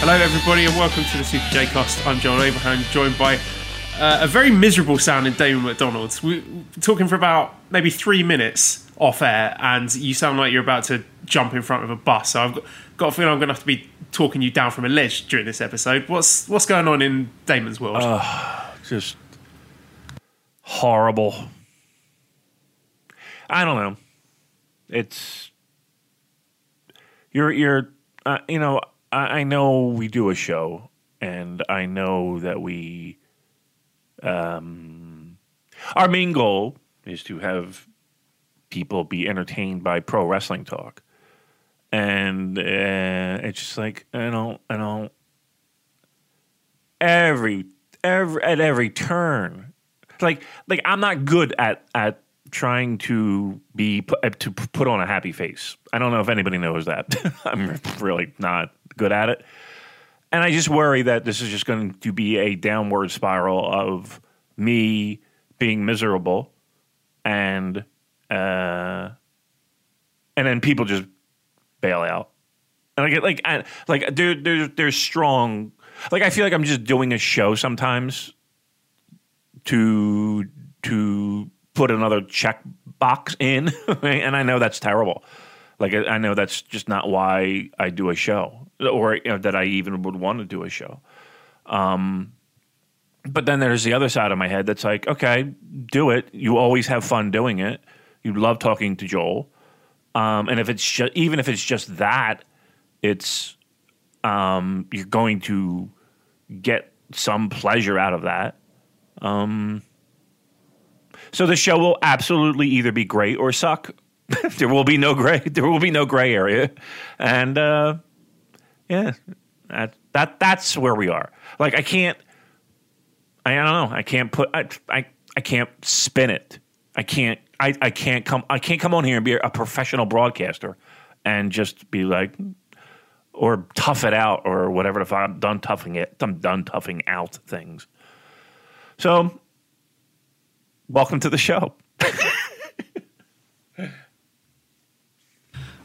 Hello, everybody, and welcome to the Super J Cast. I'm Joel Abraham, joined by uh, a very miserable sounding Damon McDonald. We- We're talking for about maybe three minutes off air, and you sound like you're about to jump in front of a bus. So I've got, got a feeling I'm going to have to be talking you down from a ledge during this episode. What's what's going on in Damon's world? just horrible. I don't know. It's you're you're uh, you know I, I know we do a show and I know that we um our main goal is to have people be entertained by pro wrestling talk. And uh, it's just like I don't I don't every every at every turn like like i'm not good at at trying to be to put on a happy face. I don't know if anybody knows that. I'm really not good at it and i just worry that this is just going to be a downward spiral of me being miserable and uh and then people just bail out and I get like, I, like there, there's there's strong. Like I feel like I'm just doing a show sometimes to to put another check box in, and I know that's terrible. Like I know that's just not why I do a show, or you know, that I even would want to do a show. Um, but then there's the other side of my head that's like, okay, do it. You always have fun doing it. You love talking to Joel, um, and if it's even if it's just that, it's um, you're going to get some pleasure out of that. Um, so the show will absolutely either be great or suck. there will be no gray. There will be no gray area, and uh, yeah, that that that's where we are. Like I can't. I, don't know. I can't put. I, I I can't spin it. I can't. I, I can't come. I can't come on here and be a professional broadcaster and just be like, or tough it out or whatever. If I'm done toughing it, I'm done toughing out things. So, welcome to the show.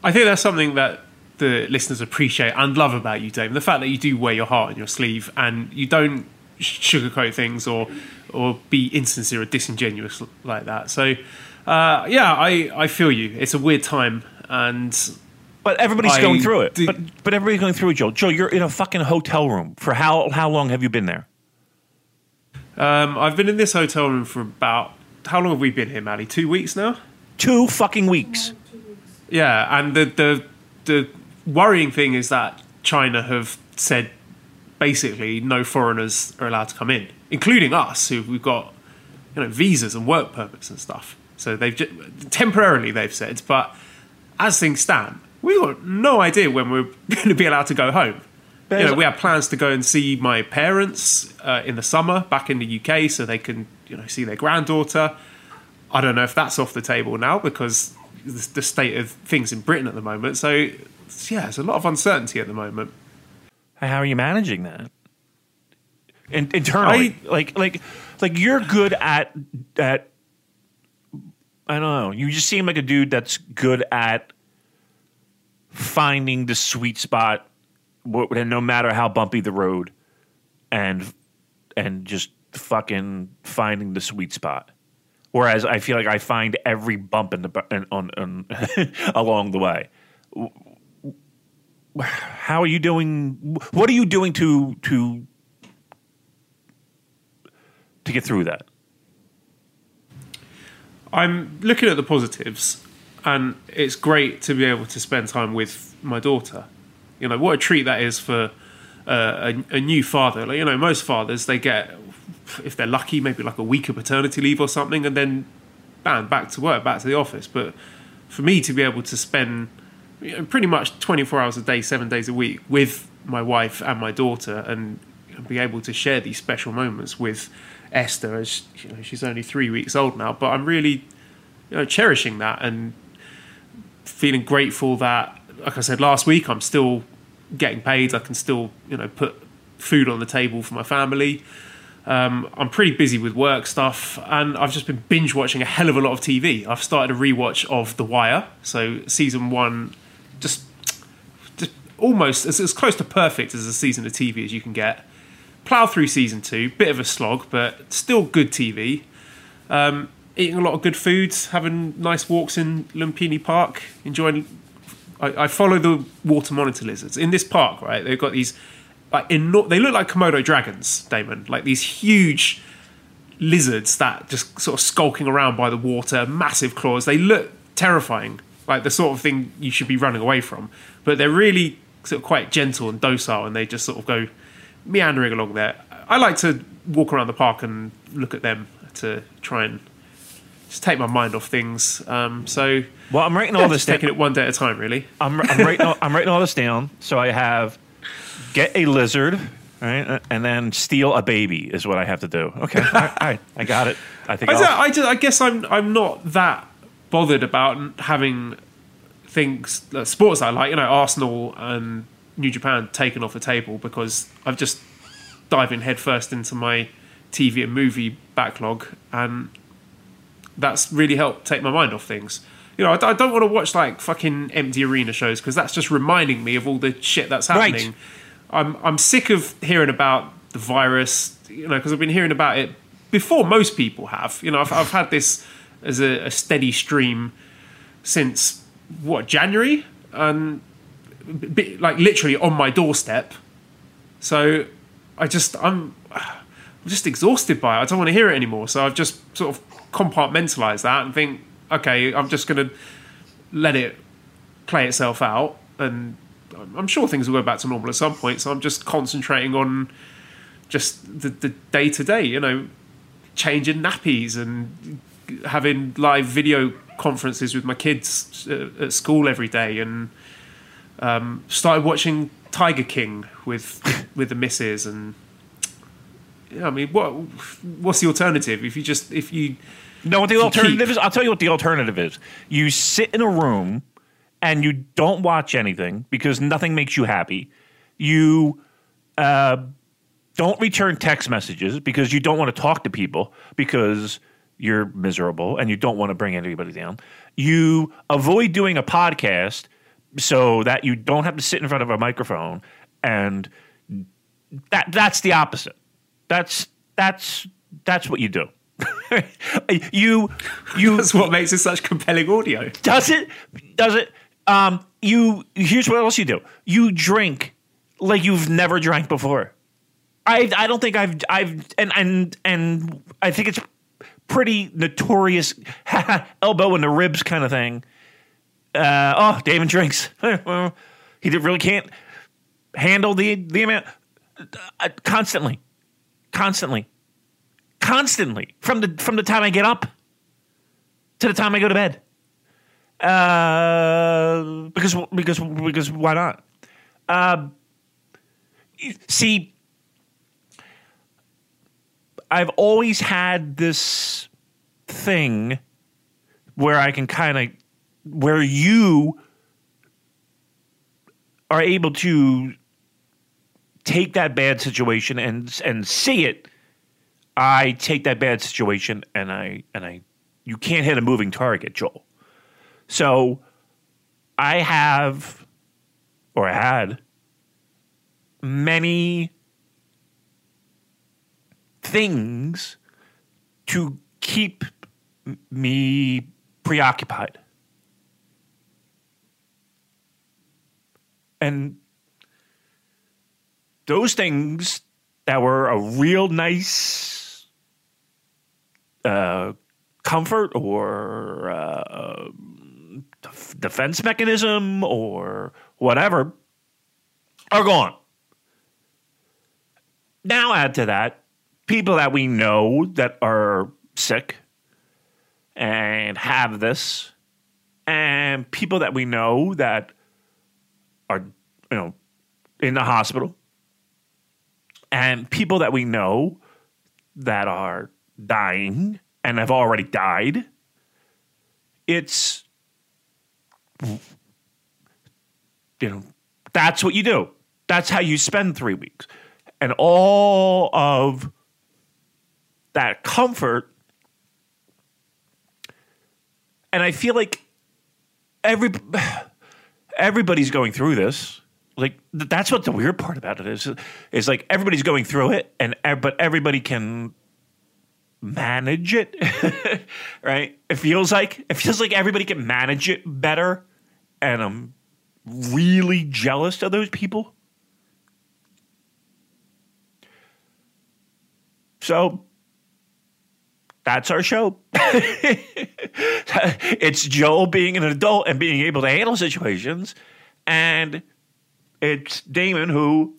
I think that's something that the listeners appreciate and love about you, Damon. The fact that you do wear your heart on your sleeve and you don't sugarcoat things or or be insincere or disingenuous like that. So, uh, yeah, I, I feel you. It's a weird time, and But everybody's I going through it. do- but, but everybody's going through it, Joe. Joe, you're in a fucking hotel room for how how long have you been there? um, I've been in this hotel room for about how long have we been here, Maddie? Two weeks now. Two fucking weeks. Yeah, and the the the worrying thing is that China have said basically no foreigners are allowed to come in, including us, who we've got you know visas and work permits and stuff. So they've just, temporarily they've said, but as things stand, we've got no idea when we're going to be allowed to go home. You know, we have plans to go and see my parents uh, in the summer back in the UK, so they can you know see their granddaughter. I don't know if that's off the table now because the the state of things in Britain at the moment. So yeah, there's a lot of uncertainty at the moment. How are you managing that? In, internally, like like like you're good at at. I don't know. You just seem like a dude that's good at finding the sweet spot, no matter how bumpy the road, and and just fucking finding the sweet spot. Whereas I feel like I find every bump in the in, on, on along the way. How are you doing? What are you doing to to to get through that? I'm looking at the positives, and it's great to be able to spend time with my daughter. You know what a treat that is for uh, a, a new father. Like you know, most fathers they get, if they're lucky, maybe like a week of paternity leave or something, and then bam, back to work, back to the office. But for me to be able to spend pretty much 24 hours a day, seven days a week with my wife and my daughter and be able to share these special moments with Esther as you know, she's only three weeks old now. But I'm really you know, cherishing that and feeling grateful that, like I said last week, I'm still getting paid. I can still you know put food on the table for my family. Um, I'm pretty busy with work stuff, and I've just been binge watching a hell of a lot of TV. I've started a rewatch of The Wire, so season one, almost as, as close to perfect as a season of TV as you can get. Plow through season two, bit of a slog, but still good TV. Um, eating a lot of good foods, having nice walks in Lumpini Park, enjoying. I, I follow the water monitor lizards in this park. Right, they've got these like eno- they look like Komodo dragons, Damon. Like these huge lizards that just sort of skulking around by the water, massive claws. They look terrifying, like the sort of thing you should be running away from. But they're really sort of quite gentle and docile, and they just sort of go meandering along there. I like to walk around the park and look at them to try and just take my mind off things. Um, so, Well, I'm writing all this just taking it one day at a time, really. I'm, I'm writing all, I'm writing all this down. So I have get a lizard, right, and then steal a baby is what I have to do. Okay, all right, all right, I got it. I think I, I, just, I guess I'm I'm not that bothered about having things uh, sports I like, you know, Arsenal and New Japan taken off the table because I've just diving headfirst into my TV and movie backlog, and that's really helped take my mind off things. You know, I, I don't want to watch like fucking empty arena shows because that's just reminding me of all the shit that's Right. happening. I'm I'm sick of hearing about the virus, you know, because I've been hearing about it before most people have. You know, I've, I've had this as a, a steady stream since what January, um, and b- like literally on my doorstep. So I just I'm I'm just exhausted by it. I don't want to hear it anymore. So I've just sort of compartmentalized that and think, okay, I'm just going to let it play itself out, and I'm sure things will go back to normal at some point. So I'm just concentrating on just the day to day, you know, changing nappies and having live video conferences with my kids uh, at school every day, and um, started watching Tiger King with with the missus and. Yeah, I mean, what what's the alternative if you just if you know what the keep- alternative is. I'll tell you what the alternative is. You sit in a room and you don't watch anything because nothing makes you happy. You uh, don't return text messages because you don't want to talk to people because you're miserable and you don't want to bring anybody down. You avoid doing a podcast so that you don't have to sit in front of a microphone and that that's the opposite. That's that's that's what you do. you you that's what makes it such compelling audio. does it does it um you here's what else you do you drink like you've never drank before i i don't think i've i've and and and i think it's pretty notorious elbow in the ribs kind of thing. Uh oh david drinks he really can't handle the the amount. Uh, constantly. Constantly. Constantly. From the from the time i get up to the time i go to bed. Uh, because because because why not? Uh, see, I've always had this thing where I can kind of where you are able to take that bad situation and and see it. I take that bad situation and I and I you can't hit a moving target, Joel. So I have, or had, many things to keep me preoccupied. And those things that were a real nice uh, comfort or uh, defense mechanism or whatever are gone. Now, add to that people that we know that are sick and have this, and people that we know that are, you know, in the hospital and people that we know that are dying and have already died, it's you know, that's what you do. That's how you spend three weeks. And all of that comfort. And I feel like every everybody's going through this. Like that's what the weird part about it is. Is like everybody's going through it, and but everybody can manage it, right? It feels like it feels like everybody can manage it better, and I'm really jealous of those people. So that's our show. it's Joel being an adult and being able to handle situations, and it's Damon who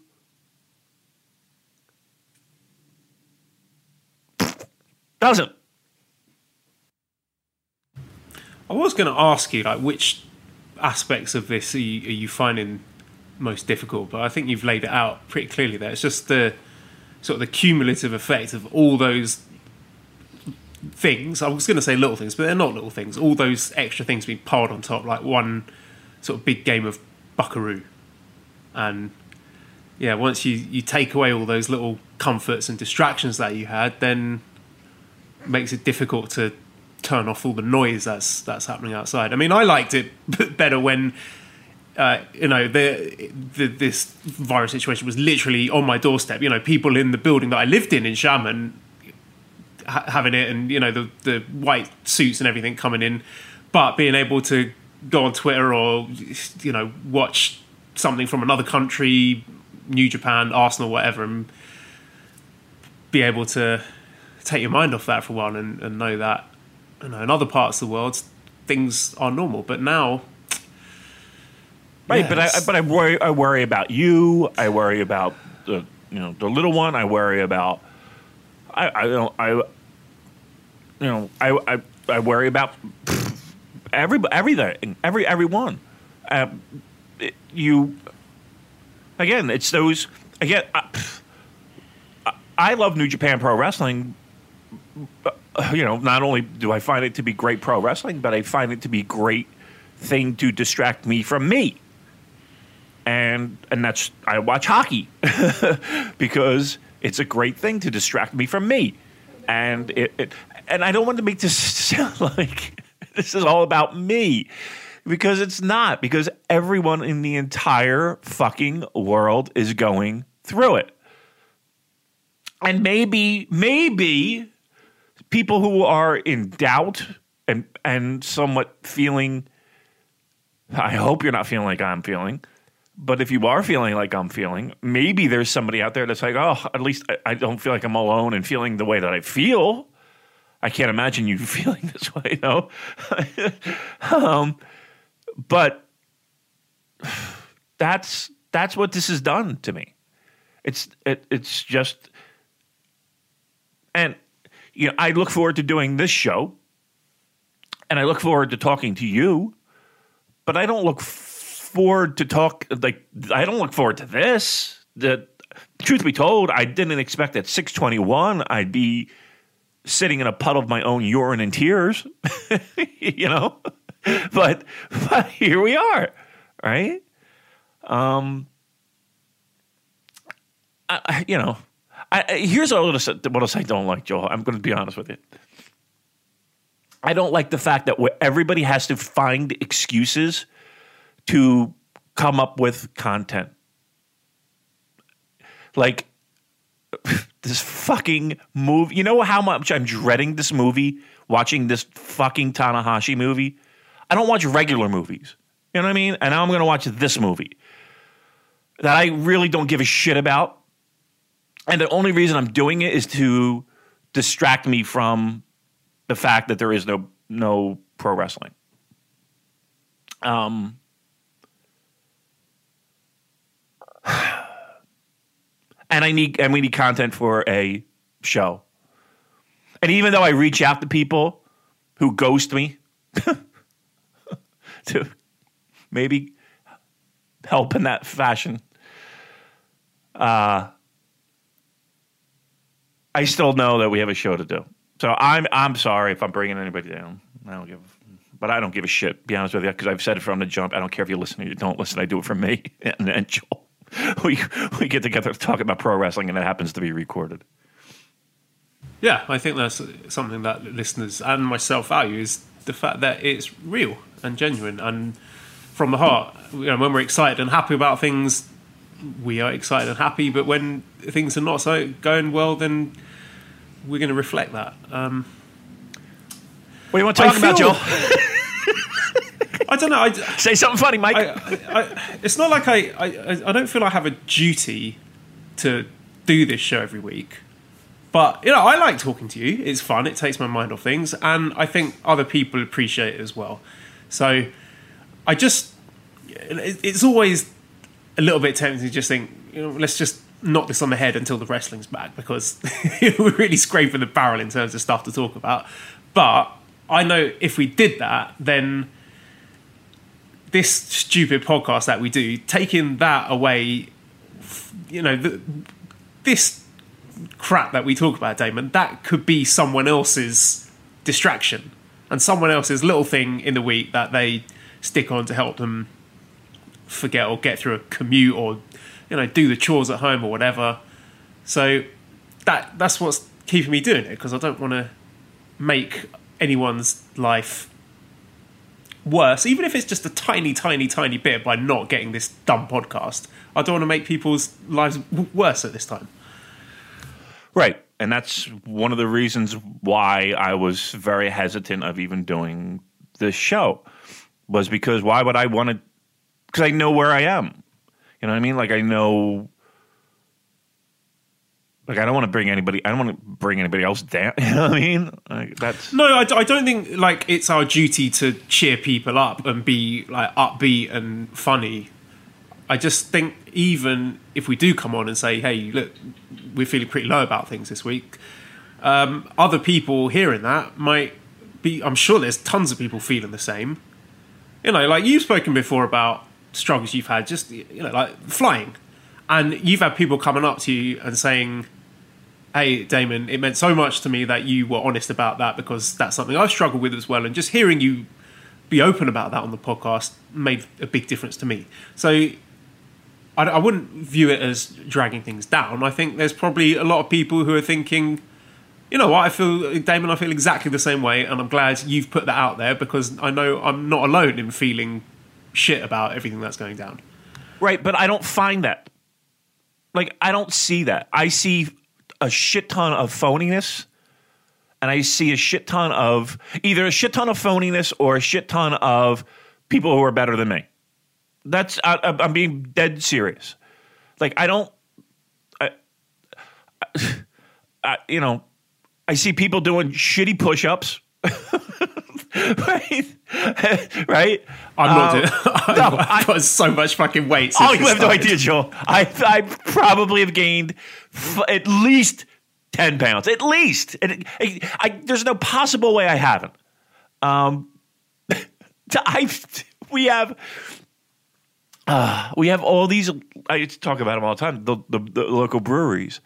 doesn't. I was going to ask you, like, which aspects of this are you, are you finding most difficult? But I think you've laid it out pretty clearly there. It's just the sort of the cumulative effect of all those things. I was going to say little things, but they're not little things. All those extra things being piled on top, like one sort of big game of buckaroo. And yeah, once you, you take away all those little comforts and distractions that you had, then it makes it difficult to turn off all the noise that's that's happening outside. I mean, I liked it better when uh, you know the, the, this virus situation was literally on my doorstep. You know, people in the building that I lived in in Xiamen ha- having it, and you know the the white suits and everything coming in, but being able to go on Twitter or you know watch something from another country, New Japan, Arsenal, whatever, and be able to take your mind off that for one and, and know that you know, in other parts of the world, things are normal. But now, right? Yeah, but I but I worry I worry about you. I worry about the you know the little one. I worry about I I don't I you know I I, I worry about every everything every everyone. Uh, it, you again, it's those again. I, I love New Japan Pro Wrestling you know, not only do I find it to be great pro wrestling, but I find it to be great thing to distract me from me. And and that's I watch hockey because it's a great thing to distract me from me. And it, it and I don't want to make this sound like this is all about me because it's not because everyone in the entire fucking world is going through it. And maybe maybe people who are in doubt and and somewhat feeling I hope you're not feeling like I'm feeling. But if you are feeling like I'm feeling, maybe there's somebody out there that's like, oh, at least I, I don't feel like I'm alone and feeling the way that I feel. I can't imagine you feeling this way, though. um, but that's that's what this has done to me. It's it, it's just, and you know, I look forward to doing this show and I look forward to talking to you, but I don't look forward to talk like I don't look forward to this. The truth be told, I didn't expect at 621 I'd be sitting in a puddle of my own urine and tears, you know? But but here we are, right? Um I, you know, I, here's what else, what else I don't like, Joel. I'm going to be honest with you. I don't like the fact that everybody has to find excuses to come up with content. Like this fucking movie. You know how much I'm dreading this movie, watching this fucking Tanahashi movie? I don't watch regular movies. You know what I mean? And now I'm going to watch this movie that I really don't give a shit about and the only reason I'm doing it is to distract me from the fact that there is no no pro wrestling. Um, and I need and we need content for a show. And even though I reach out to people who ghost me to maybe help in that fashion, Uh, I still know that we have a show to do. So I'm I'm sorry if I'm bringing anybody down. I don't give, but I don't give a shit. Be honest with you, because I've said it from the jump. I don't care if you listen or you don't listen. I do it for me and, and Joel. We we get together to talk about pro wrestling, and it happens to be recorded. Yeah, I think that's something that listeners and myself value is the fact that it's real and genuine and from the heart. You know, when we're excited and happy about things, we are excited and happy. But when things are not so going well, then we're going to reflect that. Um, what do you want to talk about, Joe? I don't know. I, Say something funny, Mike. I, I, it's not like I, I. I don't feel I have a duty to do this show every week. But you know, I like talking to you. It's fun. It takes my mind off things, and I think other people appreciate it as well. So, I just, it's always a little bit tempting to just think, you know, let's just knock this on the head until the wrestling's back because we're really scraping the barrel in terms of stuff to talk about. But I know if we did that, then this stupid podcast that we do, taking that away, you know, the, this crap that we talk about, Damon, that could be someone else's distraction and someone else's little thing in the week that they stick on to help them forget or get through a commute or you know do the chores at home or whatever. So that that's what's keeping me doing it because I don't want to make anyone's life worse, even if it's just a tiny, tiny, tiny bit by not getting this dumb podcast. I don't want to make people's lives w- worse at this time. Right. And that's one of the reasons why I was very hesitant of even doing this show was because why would I want to because I know where I am. You know what I mean? Like I know. Like I don't want to bring anybody. I don't want to bring anybody else down. You know what I mean? Like that's no. I, I don't think like it's our duty to cheer people up and be like upbeat and funny. I just think even if we do come on and say, "Hey, look, we're feeling pretty low about things this week," um, other people hearing that might be. I'm sure there's tons of people feeling the same. You know, like you've spoken before about struggles you've had, just you know, like flying, and you've had people coming up to you and saying, "Hey, Damon, it meant so much to me that you were honest about that because that's something I've struggled with as well." And just hearing you be open about that on the podcast made a big difference to me. So I, I wouldn't view it as dragging things down. I think there's probably a lot of people who are thinking you know what? I feel, Damon, I feel exactly the same way, and I'm glad you've put that out there because I know I'm not alone in feeling shit about everything that's going down. Right, but I don't find that. Like, I don't see that. I see a shit ton of phoniness, and I see a shit ton of either a shit ton of phoniness or a shit ton of people who are better than me. That's I, I'm being dead serious. Like, I don't. I, I, you know, I see people doing shitty push-ups. right? right? I'm not um, doing. I've, no, I've got so much fucking weight. Oh, you have no idea, Joel. I I probably have gained f- at least ten pounds. At least. I, I, there's no possible way I haven't. Um, I we have. Uh, we have all these. I talk about them all the time. The, the, the local breweries,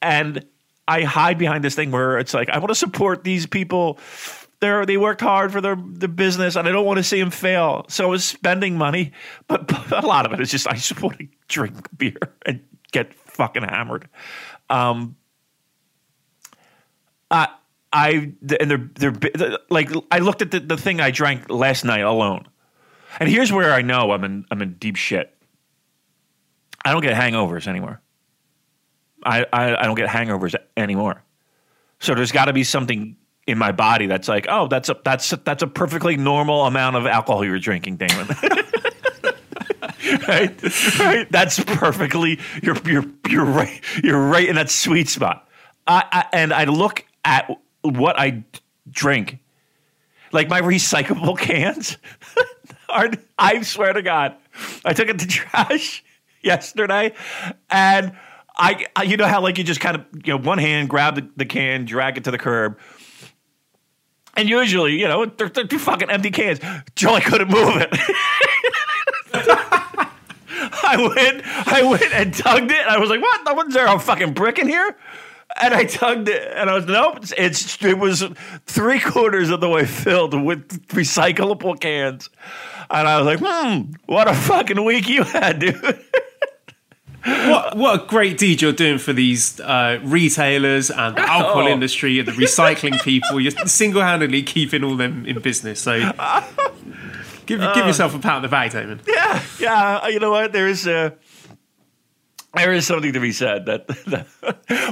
and I hide behind this thing where it's like I want to support these people. They they worked hard for their the business, and I don't want to see them fail. So I was spending money, but, but a lot of it is just I just want to drink beer and get fucking hammered. Um, I I and they're they're like I looked at the, the thing I drank last night alone, and here's where I know I'm in I'm in deep shit. I don't get hangovers anymore. I, I, I don't get hangovers anymore. So there's got to be something in my body that's like, oh, that's a that's a, that's a perfectly normal amount of alcohol you're drinking, Damon. right, right. That's perfectly you're you're you're right you're right in that sweet spot. I, I and I look at what I drink, like my recyclable cans. are I swear to God, I took it to trash yesterday, and I, I, you know how like you just kind of you know one hand grab the, the can, drag it to the curb, and usually you know they're, they're fucking empty cans. Joe, I couldn't move it. I went, I went and tugged it. And I was like, "What? Was there a fucking brick in here?" And I tugged it, and I was nope. It's it was three quarters of the way filled with recyclable cans, and I was like, "Hmm, what a fucking week you had, dude." what what a great deed you're doing for these uh, retailers and the alcohol Oh. industry and the recycling people. You're single handedly keeping all them in business. So give give yourself a pat on the back, Damon. yeah, yeah. You know what? There is a. There is something to be said that,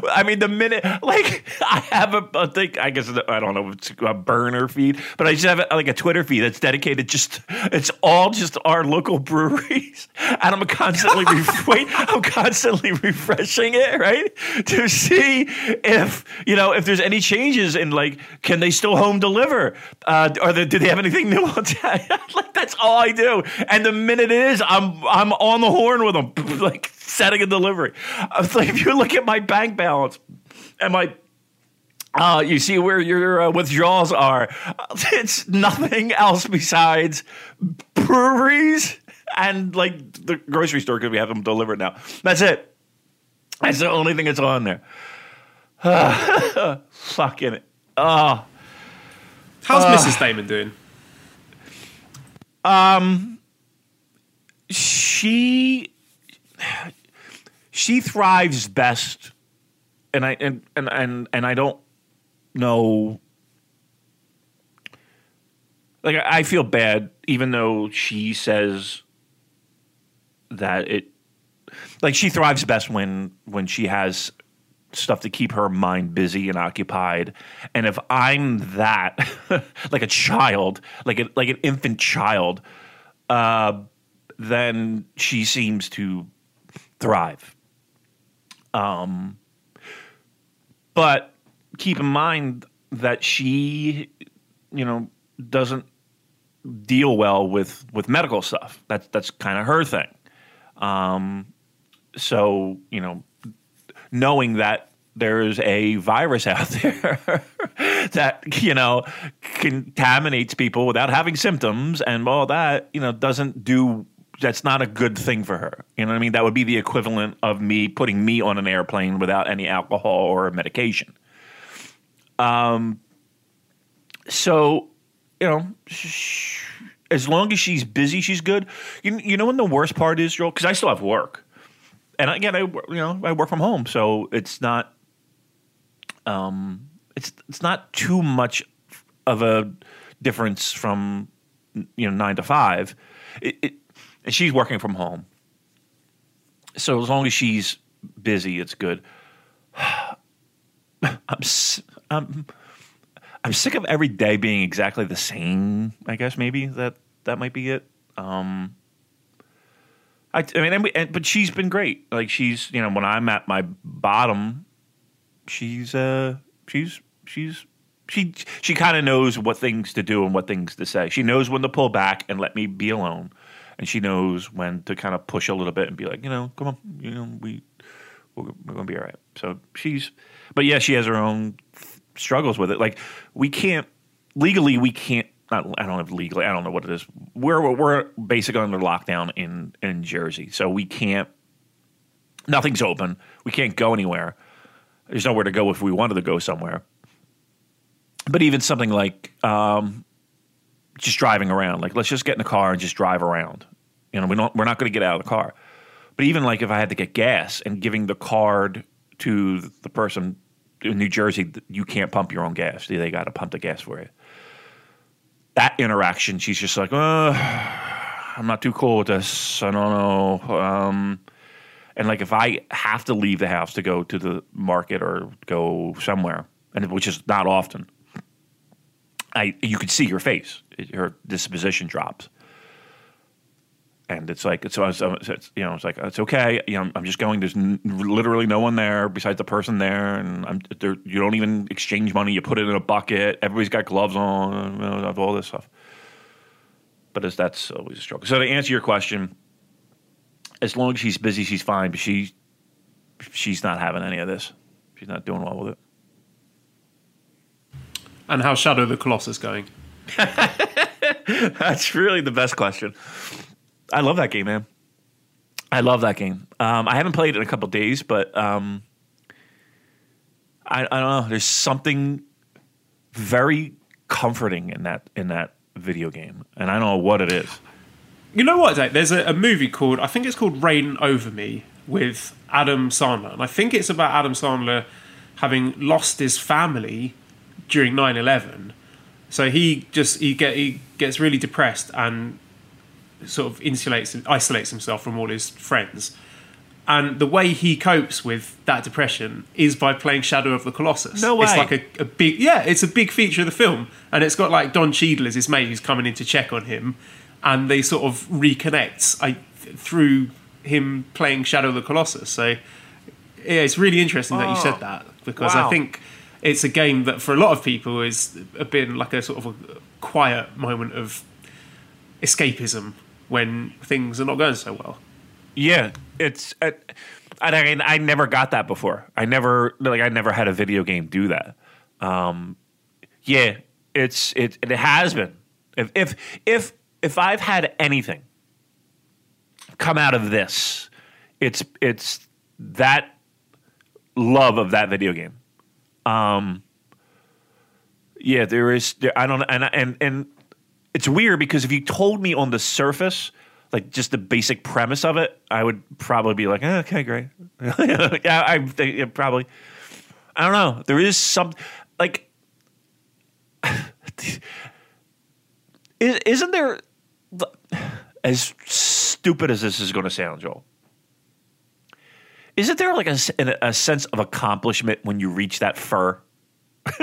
I mean, the minute, like, I have a, I think, I guess, I don't know, if it's a burner feed, but I just have like a Twitter feed that's dedicated just, it's all just our local breweries. And I'm constantly, ref- wait, I'm constantly refreshing it, right? To see if, you know, if there's any changes in, like, can they still home deliver? Uh, or the, do they have anything new on tap? like, that's all I do. And the minute it is, I'm, I'm on the horn with them, like, setting a delivery. I was like, if you look at my bank balance and my uh, you see where your uh, withdrawals are. It's nothing else besides breweries and like the grocery store because we have them delivered now. That's it. That's the only thing that's on there. Fucking oh, How's Uh, Mrs. Damon doing? Um, she she thrives best and i and and and, and i don't know like I feel bad even though she says that it like she thrives best when when she has stuff to keep her mind busy and occupied and if i'm that like a child like a, like an infant child uh then she seems to thrive. Um, but keep in mind that she, you know, doesn't deal well with with medical stuff. That's that's kind of her thing. Um, so you know, knowing that there's a virus out there that you know contaminates people without having symptoms and all that, you know, doesn't do. That's not a good thing for her. You know what I mean? That would be the equivalent of me putting me on an airplane without any alcohol or medication. Um. So, you know, sh- as long as she's busy, she's good. You, you know when the worst part is, Joel? Because I still have work, and again, I you know I work from home, so it's not um, it's it's not too much of a difference from you know nine to five. It, it, and she's working from home, so as long as she's busy, it's good. I'm I'm I'm sick of every day being exactly the same. I guess maybe that that might be it. Um, I, I mean, and we, and, but she's been great. Like she's you know when I'm at my bottom, she's uh she's she's she she kind of knows what things to do and what things to say. She knows when to pull back and let me be alone, and she knows when to kind of push a little bit and be like, you know, come on, you know, we we're, we're gonna be all right. So she's, but yeah, she has her own struggles with it. Like we can't legally, we can't. Not, I don't have legally. I don't know what it is. We're we're basically under lockdown in in Jersey, so we can't. Nothing's open. We can't go anywhere. There's nowhere to go if we wanted to go somewhere. But even something like um, just driving around, like let's just get in the car and just drive around. You know, we don't, we're not going to get out of the car. But even like if I had to get gas and giving the card to the person in New Jersey, you can't pump your own gas. They got to pump the gas for you. That interaction, she's just like, uh, I'm not too cool with this. I don't know. Um, and like if I have to leave the house to go to the market or go somewhere, and which is not often, I you could see her face, her disposition drops, and it's like it's, it's, it's you know it's like it's okay. You know I'm just going. There's n- literally no one there besides the person there, and I'm there. You don't even exchange money. You put it in a bucket. Everybody's got gloves on. You know, all this stuff. But it's, that's always a struggle. So to answer your question, as long as she's busy, she's fine. But she, she's not having any of this. She's not doing well with it. And how's Shadow of the Colossus going? That's really the best question. I love that game, man. I love that game. Um, I haven't played it in a couple days, but um, I, I don't know. There's something very comforting in that in that video game, and I don't know what it is. You know what? Dave? There's a, a movie called I think it's called Reign Over Me with Adam Sandler, and I think it's about Adam Sandler having lost his family during 9/11. So he just he get he gets really depressed and sort of insulates isolates himself from all his friends. And the way he copes with that depression is by playing Shadow of the Colossus. No way. It's like a, a big yeah, it's a big feature of the film, and it's got like Don Cheadle as his mate who's coming in to check on him, and they sort of reconnect I, through him playing Shadow of the Colossus. So yeah, it's really interesting that you said oh, that because Wow. I think it's a game that for a lot of people has been like a sort of a quiet moment of escapism when things are not going so well. Yeah, it's. Uh, and I, I never got that before. I never like I never had a video game do that. Um, yeah, it's it it has been. If if if if I've had anything come out of this, it's it's that love of that video game. Um, yeah, there is. There, I don't and and and it's weird because if you told me on the surface, like just the basic premise of it, I would probably be like, eh, okay, great. I think yeah, probably. I don't know. There is some like, is, isn't there? As stupid as this is going to sound, Joel. Isn't there like a, a sense of accomplishment when you reach that fur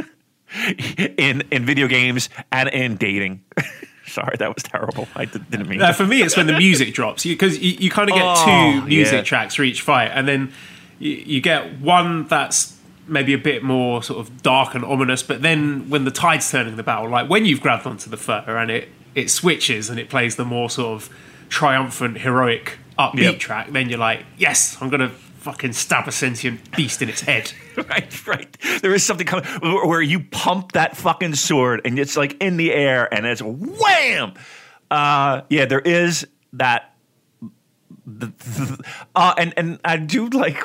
in in video games and in dating? Sorry, that was terrible. I did, didn't mean. Uh, for me, it's when the music drops because you, you, kind of get Oh, two music yeah. tracks for each fight, and then you, you get one that's maybe a bit more sort of dark and ominous. But then when the tide's turning the battle, like when you've grabbed onto the fur and it it switches and it plays the more sort of triumphant, heroic, upbeat Yep. track, then you're like, yes, I'm gonna fucking stab a sentient beast in its head. right, right. There is something coming where you pump that fucking sword and it's like in the air and it's wham. Uh, yeah, there is that. Uh, and and I do like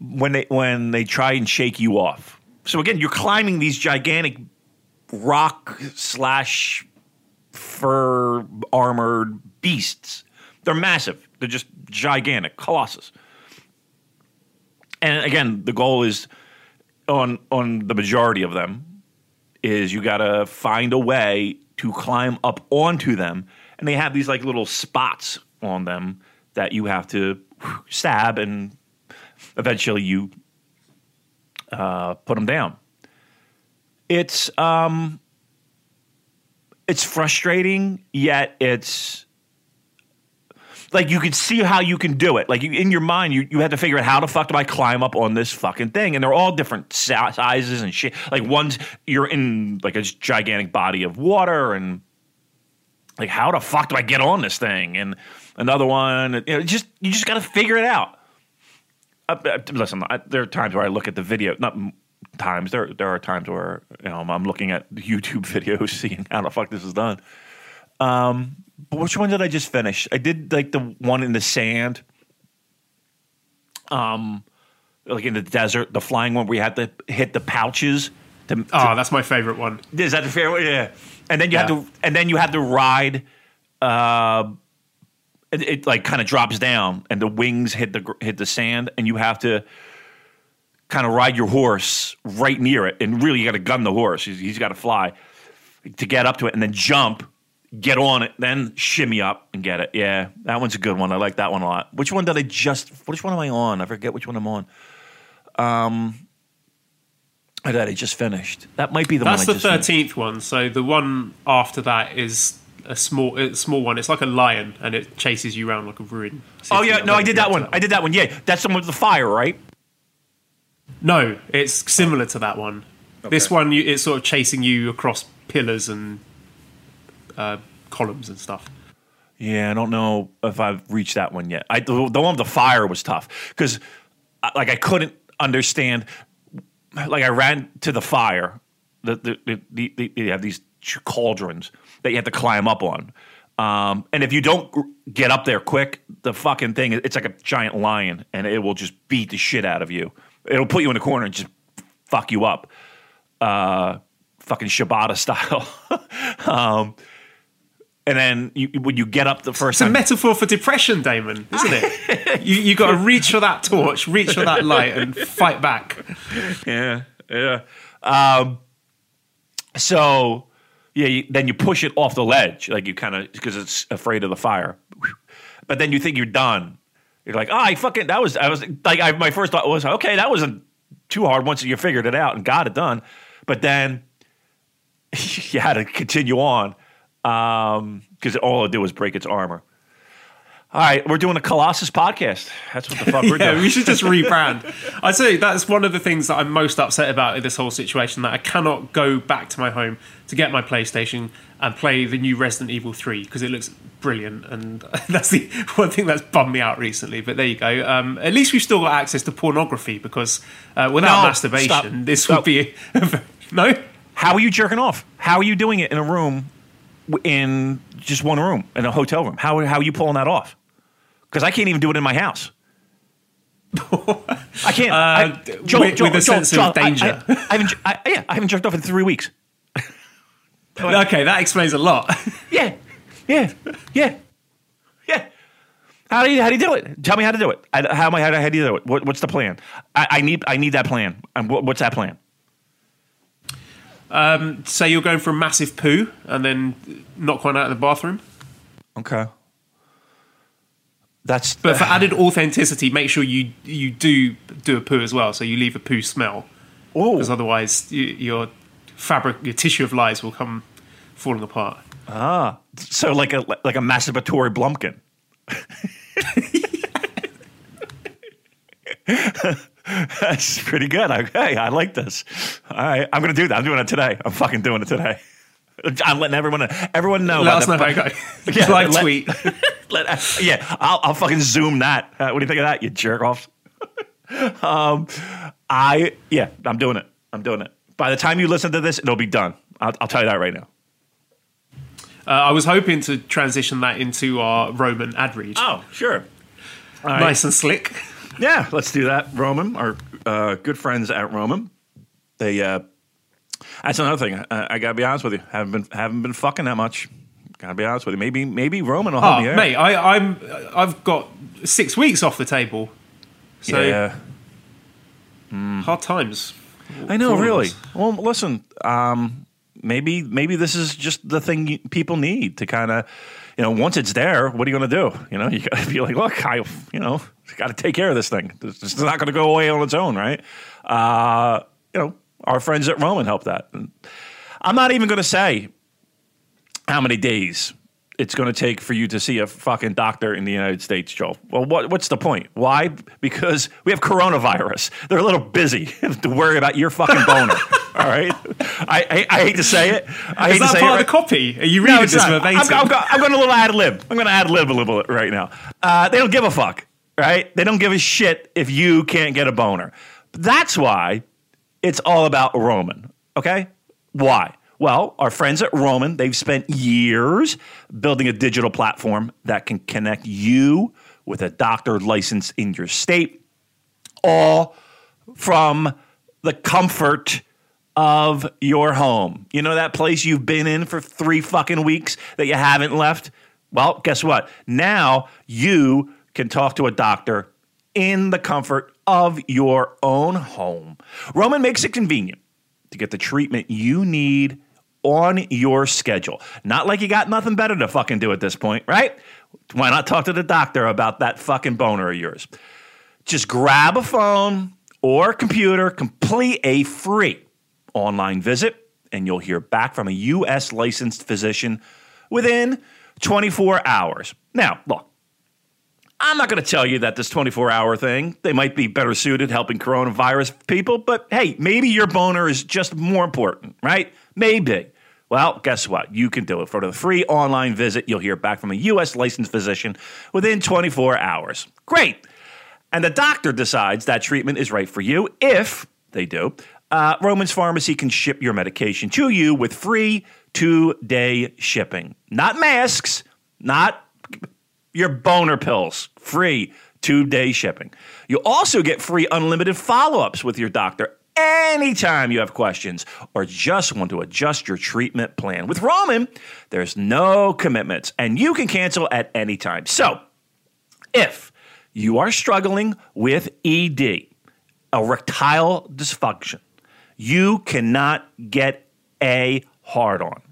when they when they try and shake you off. So again, you're climbing these gigantic rock slash fur armored beasts. They're massive. They're just gigantic, colossus. And again, the goal is on on the majority of them is you got to find a way to climb up onto them, and they have these like little spots on them that you have to stab, and eventually you uh, put them down. It's um, it's frustrating, yet it's like you can see how you can do it. Like you, in your mind, you, you have to figure out how the fuck do I climb up on this fucking thing, and they're all different sizes and shit. Like one's you're in like a gigantic body of water, and like how the fuck do I get on this thing? And another one, you know, just you just got to figure it out. Uh, uh, listen, I, there are times where I look at the video. Not times. There there are times where you know I'm looking at YouTube videos, seeing how the fuck this is done. Um, which one did I just finish? I did like the one in the sand. Um, like in the desert, the flying one where you had to hit the pouches. To, to- Oh, that's my favorite one. is that the fair way? Yeah. And then you have Yeah. to, and then you have to ride. Uh, it, it like kind of drops down, and the wings hit the hit the sand, and you have to kind of ride your horse right near it, and really you got to gun the horse. He's, he's got to fly to get up to it, and then jump, get on it, then shimmy up and get it. Yeah, that one's a good one. I like that one a lot. Which one did I just? Which one am I on? I forget which one I'm on. Um, that I just finished. That might be the That's one. I the just finished. thirteenth one. So the one after that is a small, a small one. It's like a lion, and it chases you around like a ruin. Oh yeah, no, I did that one. I did that one. Yeah, that's the one with the fire, right? No, it's similar to that one. This one, you, it's sort of chasing you across pillars and uh, columns and stuff. Yeah, I don't know if I've reached that one yet. I the, the one with the fire was tough because like I couldn't understand. Like I ran to the fire. The the, the, the, have these cauldrons that you have to climb up on. Um, and if you don't get up there quick, the fucking thing, it's like a giant lion and it will just beat the shit out of you. It'll put you in the corner and just fuck you up. Uh, fucking Shibata style. um, and then you, when you get up the first It's a metaphor for depression, Damon, isn't it? you you got to reach for that torch, reach for that light, and fight back. yeah, yeah. Um, so yeah, you, then you push it off the ledge, like you kind of because it's afraid of the fire. But then you think you're done. You're like, oh, I fucking that was I was like I, my first thought was okay, that wasn't too hard once you figured it out and got it done. But then you had to continue on because all it did was break its armor. All right, we're doing a Colossus podcast. That's what the fuck we're Yeah, doing. we should just rebrand. I'd say that's one of the things that I'm most upset about in this whole situation. That I cannot go back to my home to get my PlayStation and play the new Resident Evil 3 because it looks brilliant, and that's the one thing that's bummed me out recently. But there you go. Um, at least we've still got access to pornography because uh, without No, masturbation, stop. this Stop. would be no. How are you jerking off? How are you doing it in a room, in just one room, in a hotel room? How, how are you pulling that off? Because I can't even do it in my house. I can't. I, Uh, with- with a sense of I- I- danger. I, I haven't, I, yeah, I haven't jerked off in three weeks. Okay, that explains a lot. Yeah, yeah, yeah, yeah. How do you how do you do it? Tell me how to do it. I, how am I? How, do- how do you do it? What, what's the plan? I, I need I need that plan. And what, what's that plan? Say you're going for a massive poo and then knock one out of the bathroom. Okay. That's But for added authenticity, make sure you you do do a poo as well, so you leave a poo smell, oh because otherwise you, your fabric, your tissue of lies will come falling apart. Ah, so like a like a masturbatory Blumpkin. That's pretty good. Okay, I like this. All right, I'm gonna do that. I'm doing it today. I'm fucking doing it today. I'm letting everyone everyone know. Let us know how it goes. Yeah, Live let- tweet. let- yeah, I'll, I'll fucking zoom that. Uh, what do you think of that, you jerk offs? um, I yeah, I'm doing it. I'm doing it. By the time you listen to this, it'll be done. I'll, I'll tell you that right now. Uh, I was hoping to transition that into our Roman ad read. Oh, sure. All right. Nice and slick. Yeah, let's do that. Roman, our uh, good friends at Roman, they. Uh, that's another thing. I, I gotta be honest with you. Haven't been haven't been fucking that much. Gotta be honest with you. Maybe maybe Roman will help Oh, me out. mate, I, I'm I've got six weeks off the table, so yeah, hard times. I know. for all of Really. Well, listen. Um, maybe maybe this is just the thing people need to kind of. You know, once it's there, what are you going to do? You know, you got to be like, look, I, you know, got to take care of this thing. Is not going to go away on its own, right? Uh, you know, our friends at Roman help that. I'm not even going to say how many days it's going to take for you to see a fucking doctor in the United States, Joel. Well, what, what's the point? Why? Because we have coronavirus. They're a little busy to worry about your fucking boner. all right? I, I, I hate to say it. I hate Is to that say part it of the copy? Are you no, reading it's this not. verbatim? I'm, I'm, I'm going a little ad lib. I'm going to ad lib a little bit right now. Uh, they don't give a fuck, right? They don't give a shit if you can't get a boner. That's why it's all about Roman, okay? Why? Well, our friends at Roman, they've spent years building a digital platform that can connect you with a doctor licensed in your state, all from the comfort of your home. You know that place you've been in for three fucking weeks that you haven't left? Well, guess what? Now you can talk to a doctor in the comfort of your own home. Roman makes it convenient to get the treatment you need on your schedule. Not like you got nothing better to fucking do at this point, right? Why not talk to the doctor about that fucking boner of yours? Just grab a phone or computer, complete a free online visit, and you'll hear back from a U.S. licensed physician within 24 hours. Now, look, I'm not going to tell you that this 24 hour thing, they might be better suited helping coronavirus people, but hey, maybe your boner is just more important, right? Maybe. Well, guess what? You can do it. For the free online visit, you'll hear back from a U.S. licensed physician within 24 hours. Great. And the doctor decides that treatment is right for you. If they do, uh, Roman's Pharmacy can ship your medication to you with free two day shipping. Not masks, not your boner pills. Free two day shipping. You also get free unlimited follow ups with your doctor anytime you have questions or just want to adjust your treatment plan. With Roman, there's no commitments and you can cancel at any time. So, if you are struggling with ED, erectile dysfunction, you cannot get a hard on.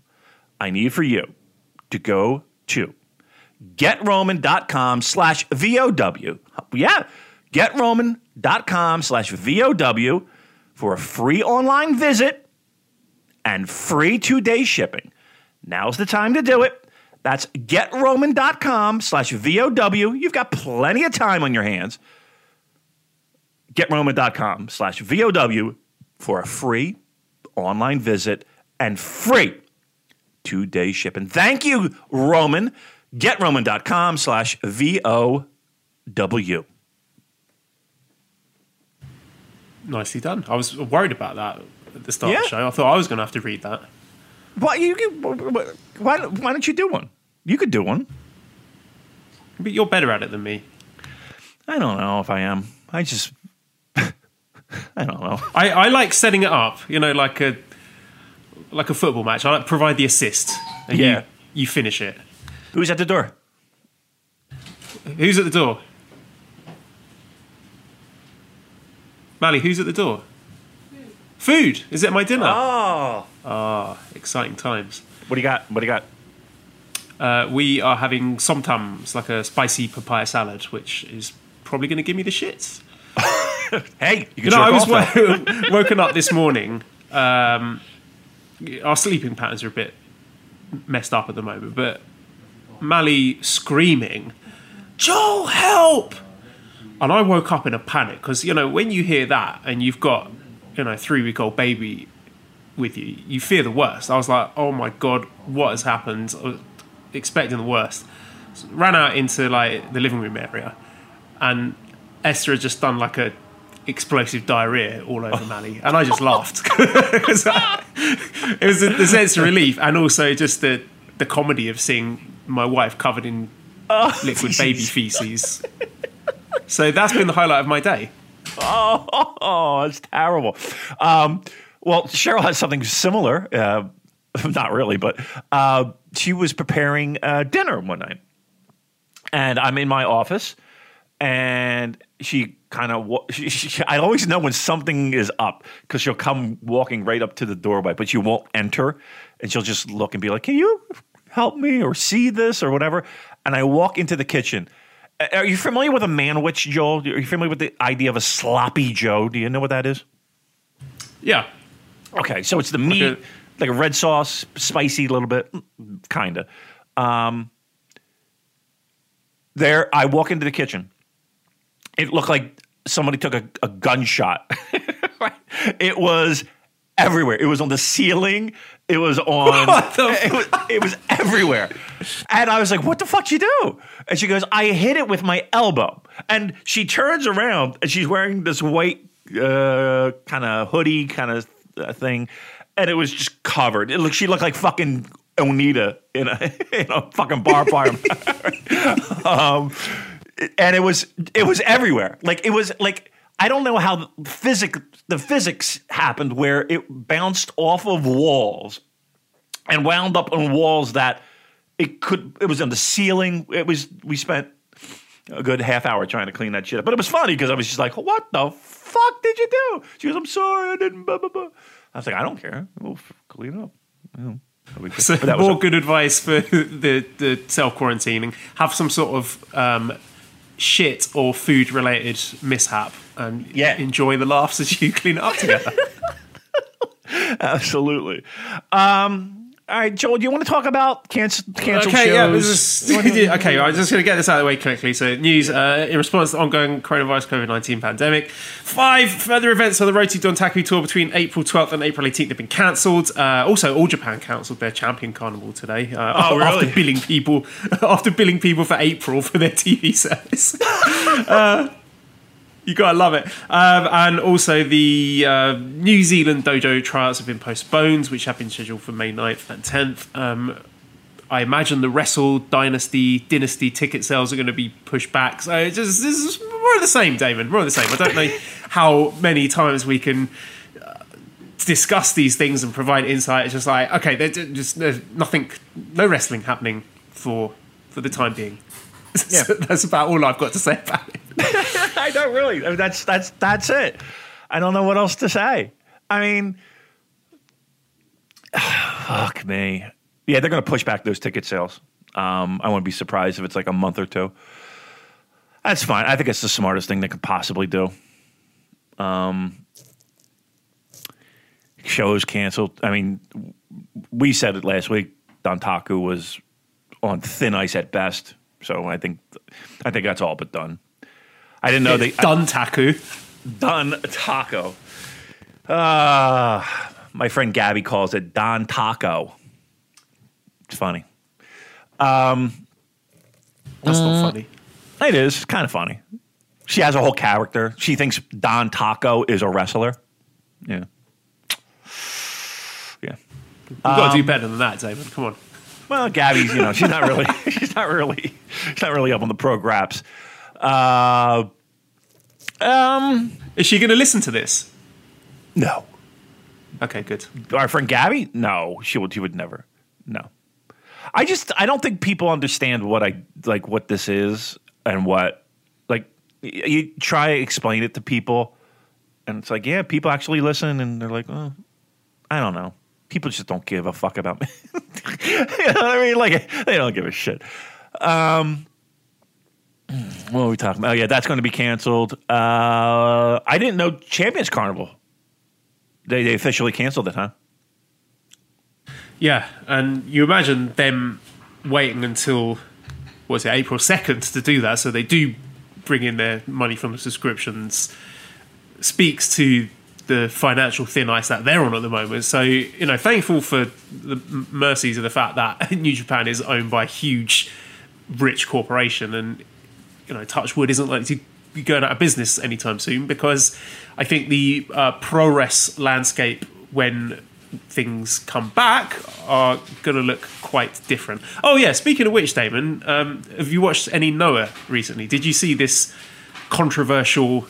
I need for you to go to getroman.com slash VOW. Yeah, getroman.com slash VOW for a free online visit and free two day shipping. Now's the time to do it. That's getroman.com slash VOW. You've got plenty of time on your hands. Getroman.com slash VOW for a free online visit and free two day shipping. Thank you, Roman. GetRoman.com slash VOW. Nicely done. I was worried about that at the start of the show. I thought I was going to have to read that. Why, you, why, why don't you do one? You could do one. But you're better at it than me. I don't know if I am. I just, I don't know. I, I like setting it up, you know, like a like a football match. I like provide the assist. And Yeah. You, you finish it. Who's at the door? Who's at the door? Mally, who's at the door? Food. Is it my dinner? Oh. Ah, exciting times. What do you got? What do you got? Uh, we are having somtams, like a spicy papaya salad, which is probably going to give me the shits. Hey, you can You know, I was wo- woken up this morning. Um, our sleeping patterns are a bit messed up at the moment, but Mally screaming, Joel, help! And I woke up in a panic because, you know, when you hear that and you've got, you know, a three week old baby with you, you fear the worst. I was like, oh my God, what has happened? Expecting the worst. So ran out into like the living room area and Esther had just done like a explosive diarrhea all over oh. Mally, and I just laughed 'Cause I- it was the, the sense of relief, and also just the the comedy of seeing my wife covered in oh. liquid baby feces. So that's been the highlight of my day. Oh, that's terrible. Um, well, Cheryl has something similar. Uh, not really, but uh, she was preparing uh, dinner one night, and I'm in my office, and she kind of. Wa- she, she, I always know when something is up because she'll come walking right up to the doorway, but she won't enter, and she'll just look and be like, "Can you help me or see this or whatever?" And I walk into the kitchen. Uh, Are you familiar with a man manwich, Joel? Are you familiar with the idea of a sloppy Joe? Do you know what that is? Yeah, Okay, so it's the meat, Okay. like a red sauce, spicy a little bit, kind of. Um, there, I walk into the kitchen. It looked like somebody took a, a gunshot. it was everywhere. It was on the ceiling. It was on. It, was, it was everywhere. And I was like, "What the fuck you do?" And she goes, "I hit it with my elbow." And she turns around and she's wearing this white uh, kind of hoodie kind of uh, thing, and it was just covered. It looked. She looked like fucking Onita in a in a fucking bar fire. um, and it was it was everywhere. Like it was like I don't know how the physic the physics happened where it bounced off of walls and wound up on walls that it could it was on the ceiling. It was we spent a good half hour trying to clean that shit up. But it was funny because I was just like, what the fuck did you do? She goes, I'm sorry, I didn't blah blah blah. I was like, I don't care. We'll clean it up. You know, so but that was more good advice for the the self quarantining: have some sort of um, shit or food related mishap, and Yeah. enjoy the laughs as you clean it up together. Absolutely. Um, all right, Joel, do you want to talk about cancel, canceled okay, yeah. shows? This is, okay, I'm just going to get this out of the way quickly. So, news uh, in response to the ongoing coronavirus COVID 19 pandemic, five further events on the Road to Dontaku tour between April 12th and April 18th have been cancelled. Uh, also, All Japan cancelled their champion carnival today. Uh, Oh, After really? billing people, after billing people for April for their TV service. You gotta love it. Um, and also, the uh, New Zealand dojo tryouts have been postponed, which have been scheduled for May 9th and 10th. Um, I imagine the Wrestle Dynasty Dynasty ticket sales are going to be pushed back. So it's just this is more of the same, Damon. More of the same. I don't know how many times we can uh, discuss these things and provide insight. It's just like okay, there's just there's nothing, no wrestling happening for for the time being. Yeah. So that's about all I've got to say about it. Don't really. I mean, that's that's that's it. I don't know what else to say. I mean, fuck me. Yeah, they're going to push back those ticket sales. Um, I wouldn't be surprised if it's like a month or two. That's fine. I think it's the smartest thing they could possibly do. Um, shows canceled. I mean, we said it last week. Don Taku was on thin ice at best. So I think, I think that's all but done. I didn't know they done Taku. Don Taco. Uh, my friend Gabby calls it Don Taco. It's funny. That's not funny. It is it's kind of funny. She has a whole character. She thinks Don Taco is a wrestler. Yeah. Yeah. You've got Um, to do better than that, David. Come on. Well, Gabby's, you know, she's not really, she's not really, she's not really up on the pro graps. Uh, um, Is she going to listen to this? no. Okay, good. our friend Gabby? No, she would. She would never. No. I just I don't think people understand what I like what this is and what like you try to explain it to people and it's like yeah people actually listen and they're like oh I don't know people just don't give a fuck about me you know what I mean like they don't give a shit um what are we talking about oh yeah that's going to be canceled uh I didn't know Champions Carnival they they officially canceled it huh Yeah, and you imagine them waiting until was it April second to do that, so they do bring in their money from the subscriptions. Speaks to the financial thin ice that they're on at the moment. So you know, thankful for the mercies of the fact that New Japan is owned by a huge, rich corporation, and you know, Touchwood isn't likely to be going out of business anytime soon because I think the uh, pro res landscape when things come back are going to look quite different. Oh yeah, speaking of which, Damon, um, have you watched any Noah recently? Did you see this controversial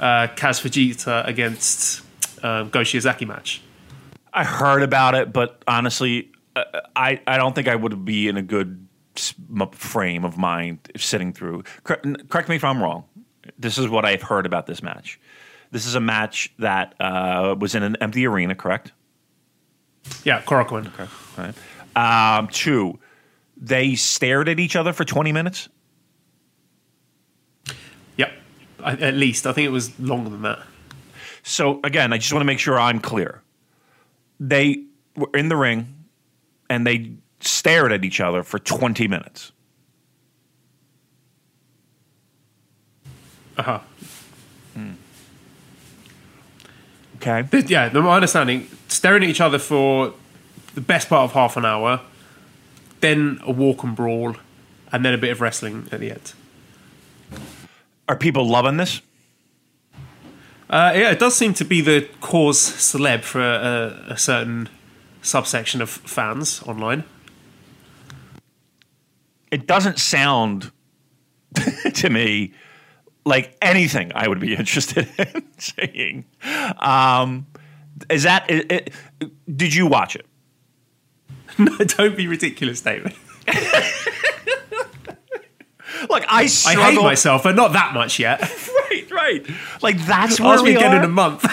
uh, Kaz Fujita against um, Go match? I heard about it, but honestly, uh, I I don't think I would be in a good frame of mind sitting through. Cor- n- Correct me if I'm wrong. This is what I've heard about this match. This is a match that uh, was in an empty arena, correct? Yeah, Korakuen. Right. Um, two, they stared at each other for 20 minutes. Yep, I, at least I think it was longer than that. So again, I just want to make sure I'm clear. They were in the ring and they stared at each other for 20 minutes. Uh huh. Okay. But yeah, the, my understanding, staring at each other for the best part of half an hour, then a walk and brawl, and then a bit of wrestling at the end. Are people loving this? Uh, yeah, it does seem to be the cause celeb for a, a certain subsection of fans online. It doesn't sound to me like anything I would be interested in seeing. Um, is that? It, it, did you watch it? no, don't be ridiculous, David. Look, I I hate myself, but not that much yet. Right, right. Like that's where Ask we again are. in a month.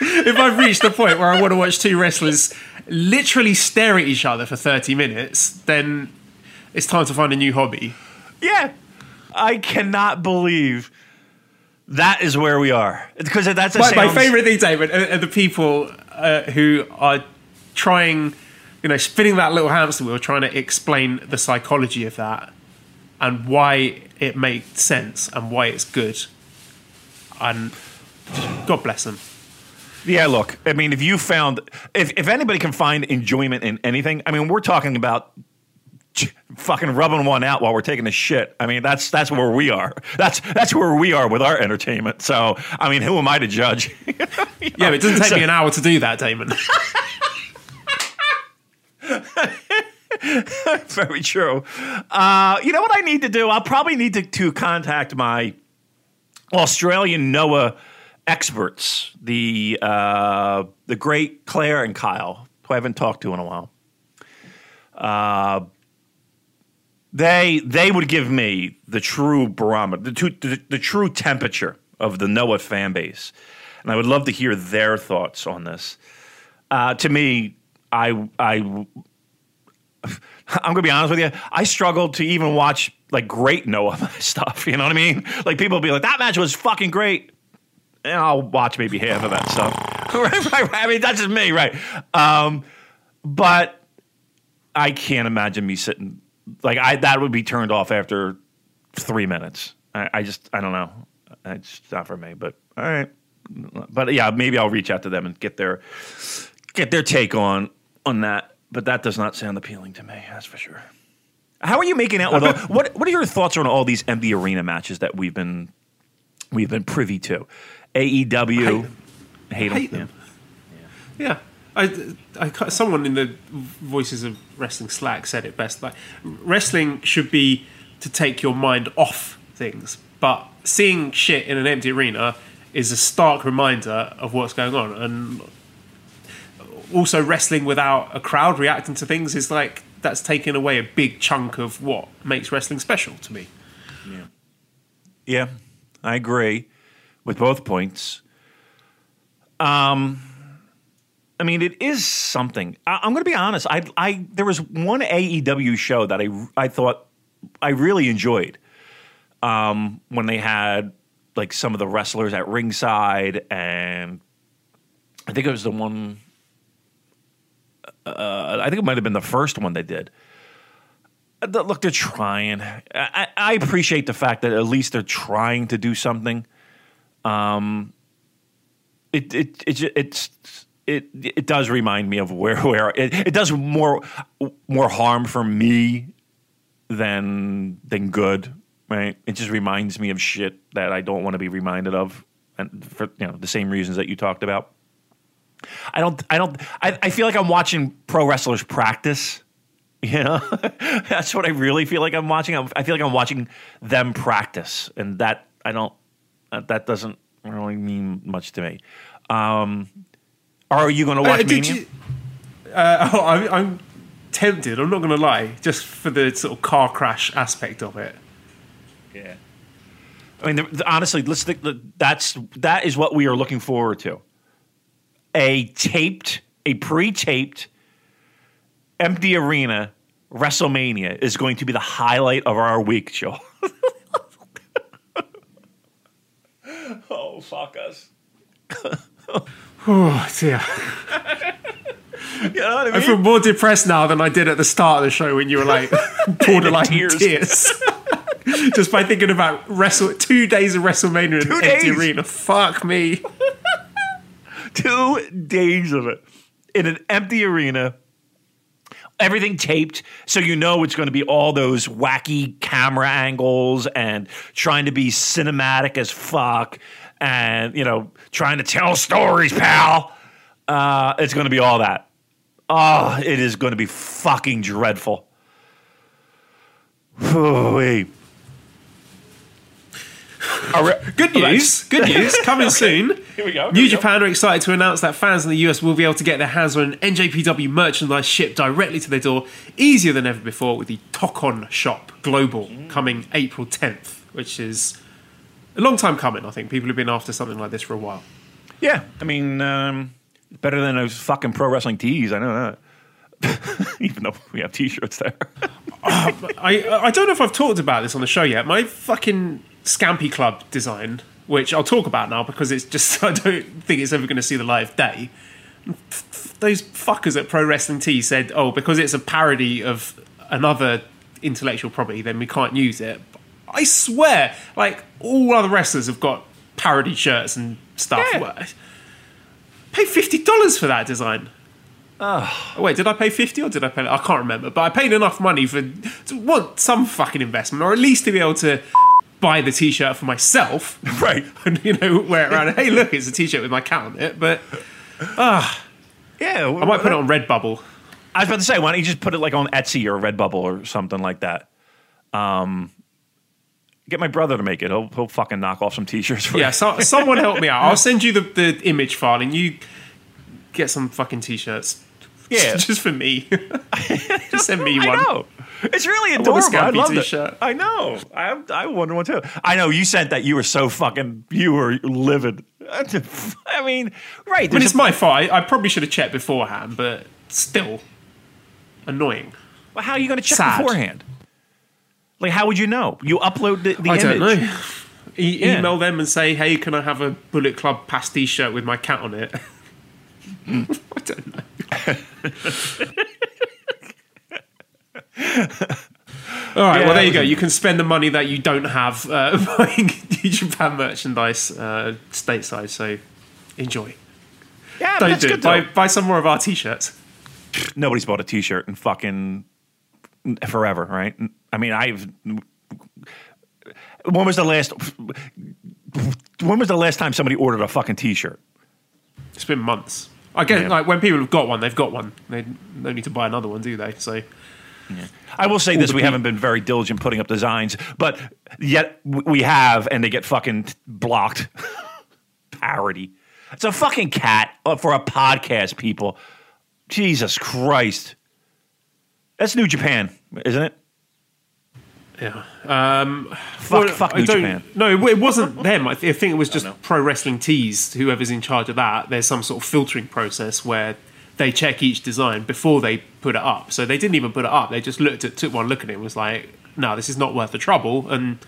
if I've reached the point where I want to watch two wrestlers literally stare at each other for 30 minutes, then it's time to find a new hobby. Yeah. I cannot believe that is where we are. Because that's a My, my favorite thing, David, are, are the people uh, who are trying, you know, spinning that little hamster wheel, trying to explain the psychology of that and why it makes sense and why it's good. And God bless them. Yeah, look, I mean, if you found, if, if anybody can find enjoyment in anything, I mean, we're talking about ch- fucking rubbing one out while we're taking a shit. I mean, that's that's where we are. That's that's where we are with our entertainment. So, I mean, who am I to judge? Yeah, but it doesn't take me an hour to do that, Damon. Very true. Uh, you know what I need to do? I'll probably need to, to contact my Australian Noah experts, the uh, the great Claire and Kyle, who I haven't talked to in a while. Uh, they they would give me the true barometer, the, true- the, the true temperature of the Noah fan base, and I would love to hear their thoughts on this. Uh, to me, I I I'm gonna be honest with you. I struggled to even watch like great Noah stuff. You know what I mean? Like people be like, "That match was fucking great," and I'll watch maybe half of that stuff. right, right, right. I mean, that's just me, right? Um, but I can't imagine me sitting like I that would be turned off after three minutes. I, I just I don't know. It's not for me. But all right. But yeah, maybe I'll reach out to them and get their get their take on on that. But that does not sound appealing to me. That's for sure. How are you making out with all, what? What are your thoughts on all these empty arena matches that we've been we've been privy to? AEW, hate, Hate them. them. Yeah. I, I, someone in the Voices of Wrestling Slack said it best. Like, wrestling should be to take your mind off things, but seeing shit in an empty arena is a stark reminder of what's going on. And also, wrestling without a crowd reacting to things is like that's taking away a big chunk of what makes wrestling special to me. Yeah, I agree with both points. Um, I mean, it is something. I, I'm going to be honest. I, I, there was one AEW show that I, I thought I really enjoyed. Um, when they had like some of the wrestlers at ringside, and I think it was the one. Uh, I think it might have been the first one they did. Uh, Look, they're trying. I, I- I appreciate the fact that at least they're trying to do something. Um, it it it it's it it does remind me of where where it, it does more more harm for me than than good. Right? It just reminds me of shit that I don't want to be reminded of, and for you know the same reasons that you talked about. I don't. I don't. I, I feel like I'm watching pro wrestlers practice. You know, that's what I really feel like I'm watching. I feel like I'm watching them practice, and that I don't. That doesn't really mean much to me. Um, are you going to watch Uh, Mania? you- uh, oh, I'm, I'm tempted. I'm not going to lie, just for the sort of car crash aspect of it. Yeah. I mean, the, the- honestly, let's think, the- that's that is what we are looking forward to. A taped, a pre-taped, empty arena WrestleMania is going to be the highlight of our week, Joe. oh fuck us! Oh dear. You know I I feel more depressed now than I did at the start of the show when you were like borderline Tears. tears. Just by thinking about wrestle two days of WrestleMania in Two an empty arena. Fuck me. two days of it in an empty arena. Everything taped, so you know it's going to be all those wacky camera angles and trying to be cinematic as fuck, and you know trying to tell stories, pal. Uh, it's going to be all that. Oh, it is going to be fucking dreadful. Wait. Good news. Good news. Coming soon. Here we go. here New we go. Japan are excited to announce that fans in the US will be able to get their hands on NJPW merchandise shipped directly to their door easier than ever before with the Tokon Shop Global coming April 10th, which is a long time coming, I think. People have been after something like this for a while. Yeah, I mean, um, better than those fucking pro wrestling tees. I know that. Even though we have t-shirts there. I I don't know if I've talked about this on the show yet. My fucking Scampi Club design, which I'll talk about now because it's just I don't think it's ever going to see the light of day. Those fuckers at Pro Wrestling Tees said, "Oh, because it's a parody of another intellectual property, then we can't use it." I swear, like all other wrestlers have got parody shirts and stuff. Yeah. Well, Pay fifty dollars for that design. Oh, wait, did I pay 50 or did I pay? I can't remember, but I paid enough money for to want some fucking investment or at least to be able to buy the t shirt for myself. right. And, you know, wear it around. Hey, look, it's a t shirt with my cat on it. But ah, Yeah. I might put it on Redbubble. I was about to say, why don't you just put it like on Etsy or Redbubble or something like that? Um, get my brother to make it. He'll he'll fucking knock off some t-shirts. For Yeah, you. so, someone help me out. I'll send you the, the image file and you get some fucking t-shirts. Yeah. just for me. just send me I one. know. It's really adorable. I, Scampi love it. t-shirt. I know. I I wonder one too. I know you sent that. You were so fucking. You were livid. I mean, right? I mean, it's a- my fault. I, I probably should have checked beforehand, but still annoying. Well, how are you going to check Sad. beforehand? Like, how would you know? You upload the, the I image. don't know. E- Yeah. Email them and say, "Hey, can I have a Bullet Club pasty shirt with my cat on it?" I don't know. All right, Yeah, well there you go. a- You can spend the money that you don't have uh, buying New Japan merchandise uh, stateside. So enjoy. Yeah, Don't that's do good it. Buy, buy some more of our t-shirts. Nobody's bought a T-shirt in fucking forever, right? I mean, I've. When was the last? When was the last time somebody ordered a fucking T-shirt? It's been months. I guess Yeah. like when people have got one, they've got one. They don't need to buy another one, do they? So I will say this: we haven't been very diligent putting up designs, but yet we have, and they get fucking blocked. Parody. It's a fucking cat uh, for a podcast, people. Jesus Christ. That's New Japan, isn't it? yeah. Um, Fuck, well, fuck New Japan. No, it wasn't them. I, th- I think it was just. Pro Wrestling Tees. Whoever's in charge of that, there's some sort of filtering process where they check each design before they put it up. So they didn't even put it up. They just looked at, took one look at it, and was like, "No, this is not worth the trouble," and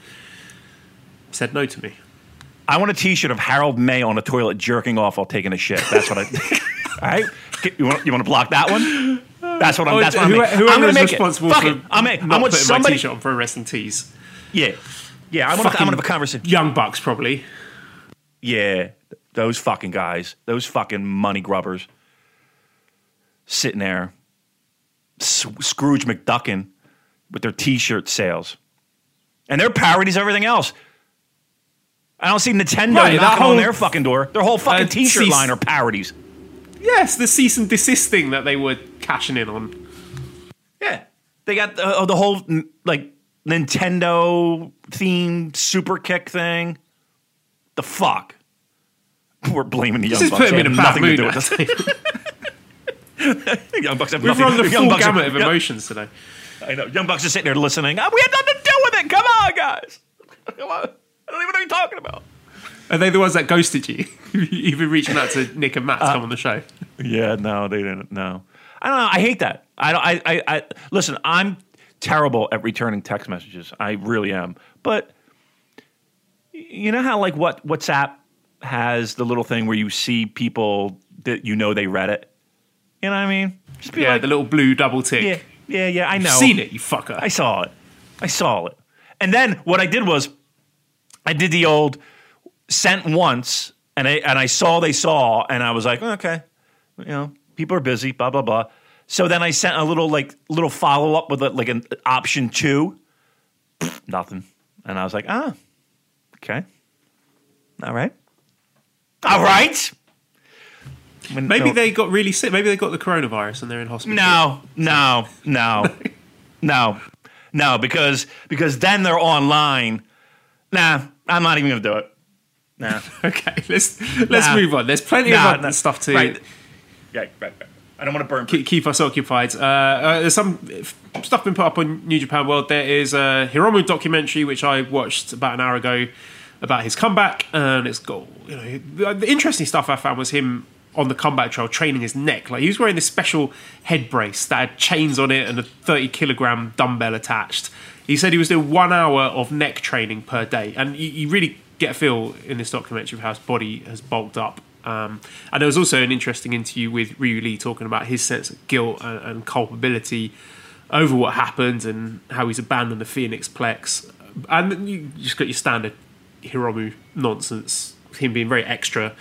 said no to me. I want a T-shirt of Harold Meij on a toilet jerking off while taking a shit. That's what I. all right, you want you want to block that one? That's what I'm. Oh, that's what I'm. whoever I'm gonna make responsible it. Fuck for it. I'm. A, not I'm with putting my somebody. t-shirt on Pro Wrestling Tees. Yeah, yeah. I'm gonna, I'm gonna have a conversation. Young Bucks probably. Yeah, those fucking guys, those fucking money grubbers, sitting there, S- Scrooge McDuckin with their T-shirt sales, and their parodies of everything else. I don't see Nintendo Right, that knocking whole- on their fucking door. Their whole fucking Uh, T-shirt line are parodies. Yes, the cease and desist thing that they were cashing in on. Yeah, they got the, uh, the whole like Nintendo themed super kick thing. The fuck. We're blaming the young Just bucks. put him They in a have bad nothing to mood. do with this. young bucks have We've nothing. run the young full bucks are- gamut of yeah, emotions today. I know. Young bucks are sitting there listening. "Ah, we had nothing to do with it. Come on, guys. Come on. I don't even know what you're talking about. Are they the ones that ghosted you? You've been reaching out to Nick and Matt to come uh, on the show. Yeah, no, they didn't. No, I don't know. I hate that. I don't. I, I, I listen. I'm terrible at returning text messages. I really am. But you know how like what WhatsApp has the little thing where you see people that you know they read it. You know what I mean? Just be Yeah, like, the little blue double tick. yeah, yeah, yeah. I know. Seen it, you fucker. I saw it. I saw it. And then what I did was I did the old sent once and I and I saw they saw and I was like, okay, you know, people are busy, blah blah blah. So then I sent a little like little follow up with a, like an option two. Pfft, Nothing. And I was like, ah, okay. All right. All right. When- Maybe no. they got really sick. Maybe they got the coronavirus and they're in hospital. No, no, no, no, no, because because then they're online. Nah, I'm not even gonna do it. Nah, Okay, let's let's Nah. move on. There's plenty Nah, of other stuff to right. Right, right, right. I don't want to burn. keep, keep us occupied. Uh, uh, there's some stuff been put up on New Japan World. There is a Hiromu documentary which I watched about an hour ago about his comeback, and it's got you know the, interesting stuff I found was him on the comeback trail training his neck. Like he was wearing this special head brace that had chains on it and a 30 kilogram dumbbell attached. He said he was doing one hour of neck training per day, and he, you really get a feel in this documentary of how his body has bulked up. Um, and there was also an interesting interview with Ryu Lee talking about his sense of guilt and, and culpability over what happened and how he's abandoned the Phoenix Plex. And you just got your standard Hiromu nonsense, him being very extra,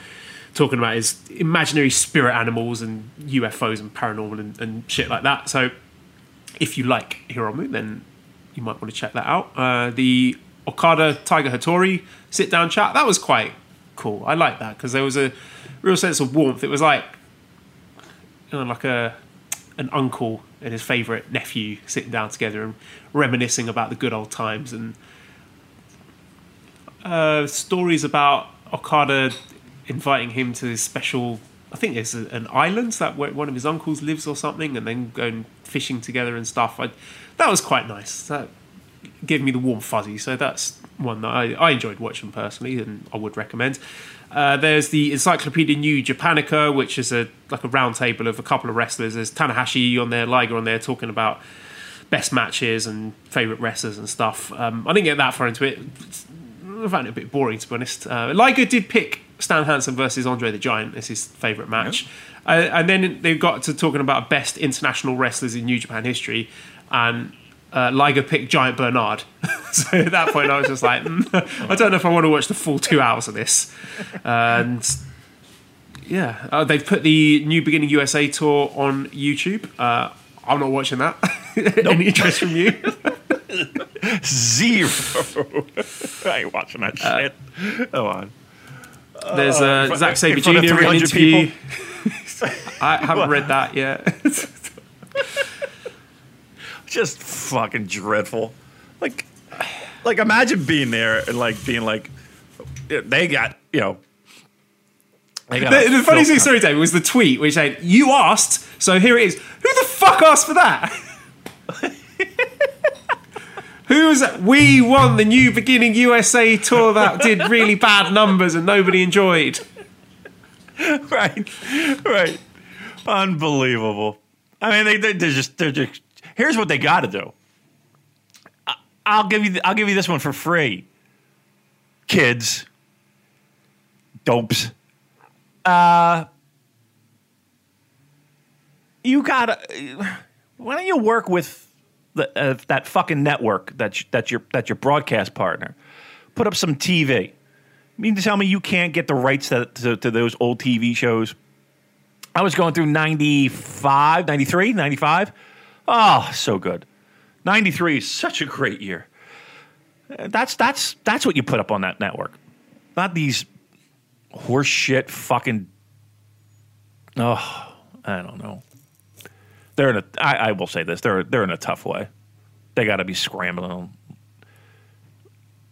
talking about his imaginary spirit animals and UFOs and paranormal and, and shit like that. So if you like Hiromu, then you might want to check that out. Uh, the Okada Tiger Hattori sit down chat that was quite cool. I like that because there was a real sense of warmth. It was like you know, like a an uncle and his favourite nephew sitting down together and reminiscing about the good old times and uh, stories about Okada inviting him to his special. I think it's an island that one of his uncles lives or something, and then going fishing together and stuff. I, that was quite nice. That gave me the warm fuzzy. So that's one that I, I enjoyed watching personally, and I would recommend. Uh, there's the Encyclopedia New Japanica, which is a like a round table of a couple of wrestlers. There's Tanahashi on there, Liger on there, talking about best matches and favorite wrestlers and stuff. Um, I didn't get that far into it. I found it a bit boring to be honest. Uh, Liger did pick Stan Hansen versus Andre the Giant as his favorite match, uh, and then they got to talking about best international wrestlers in New Japan history, and uh, Liger picked Giant Bernard. so at that point, I was just like, mm, I don't know if I want to watch the full two hours of this. And yeah, uh, they've put the New Beginning USA tour on YouTube. Uh, I'm not watching that. Any interest from you? Zero. I ain't watching that shit. Come on. There's uh, Zack front Sabre Jr. in interview. I haven't read that yet. Just fucking dreadful. Like, like imagine being there and like being like, they got you know. They got the, the funny thing, sorry, David, was the tweet which said, "You asked, so here it is." Who the fuck asked for that? Who was that? We won the New Beginning USA tour that did really bad numbers and nobody enjoyed. right, right, unbelievable. I mean, they, they they're just they're just. Here's what they got to do. I'll give you I'll give you this one for free. Kids, dopes. Uh, you gotta. Why don't you work with the, uh, that fucking network that's that's your that's your broadcast partner? Put up some TV. You mean to tell me you can't get the rights to, to, to those old TV shows? I was going through 95, 93, 95. Oh, so good. 93 is such a great year. That's that's that's what you put up on that network. Not these horse shit fucking Oh, I don't know. They're in a I, I will say this. They're they're in a tough way. They got to be scrambling.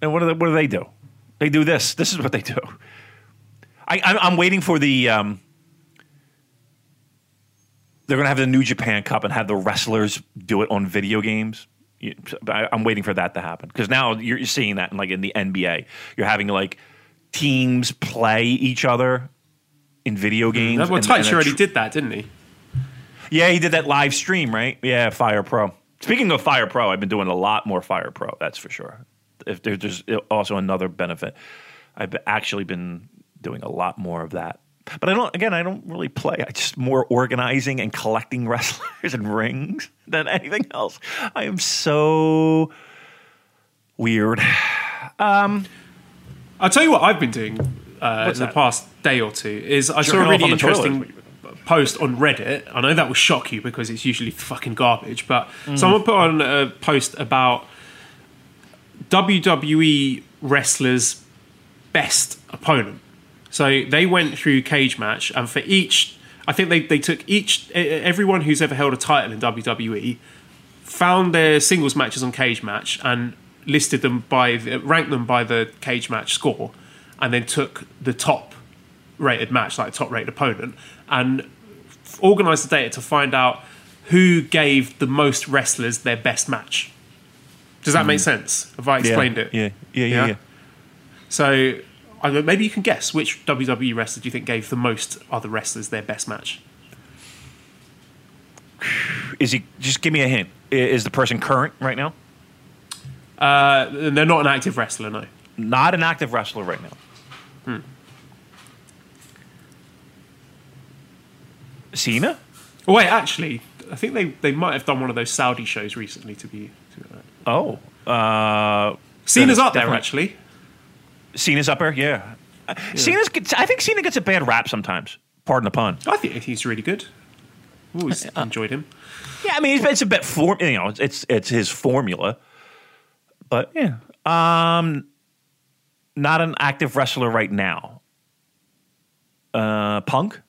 And what do they, what do they do? They do this. This is what they do. I, I'm, I'm waiting for the. Um, they're going to have the New Japan Cup and have the wrestlers do it on video games. I, I'm waiting for that to happen because now you're, you're seeing that in, like in the NBA. You're having like teams play each other in video hmm. games. Well, and- and already tr- did that, didn't he? yeah, he did that live stream, right? Yeah, Fire Pro. Speaking of Fire Pro, I've been doing a lot more Fire Pro. That's for sure. If there's uh, also another benefit, I've actually been doing a lot more of that. But I don't. Again, I don't really play. I just more organizing and collecting wrestlers and rings than anything else. I am so weird. I'll tell you what I've been doing uh, in the past day or two is I saw a really interesting post on Reddit. I know that will shock you because it's usually fucking garbage, but Mm. someone put on a post about WWE wrestlers' best opponent. So they went through cage match, and for each, I think they, they took each everyone who's ever held a title in WWE found their singles matches on cage match and listed them by ranked them by the cage match score, and then took the top rated match, like top rated opponent, and organised the data to find out who gave the most wrestlers their best match. Does that make sense? Have I explained it? Mm. Yeah, yeah, yeah, Yeah? yeah. So I maybe you can guess which WWE wrestler do you think gave the most other wrestlers their best match? Is he? Just give me a hint. Is the person current right now? Uh, they're not an active wrestler, no. Not an active wrestler right now. Hmm. Cena? Oh, wait, actually, I think they, they might have done one of those Saudi shows recently. To be, to, uh, Oh, uh, Cena's up there actually. Cena's up there. Yeah, Uh, Cena's. Gets, I think Cena gets a bad rap sometimes. Pardon the pun. I think he's really good. Always Uh, enjoyed him. Yeah, I mean it's, it's a bit form. You know, it's, it's it's his formula. But yeah, um, not an active wrestler right now. Uh, Punk.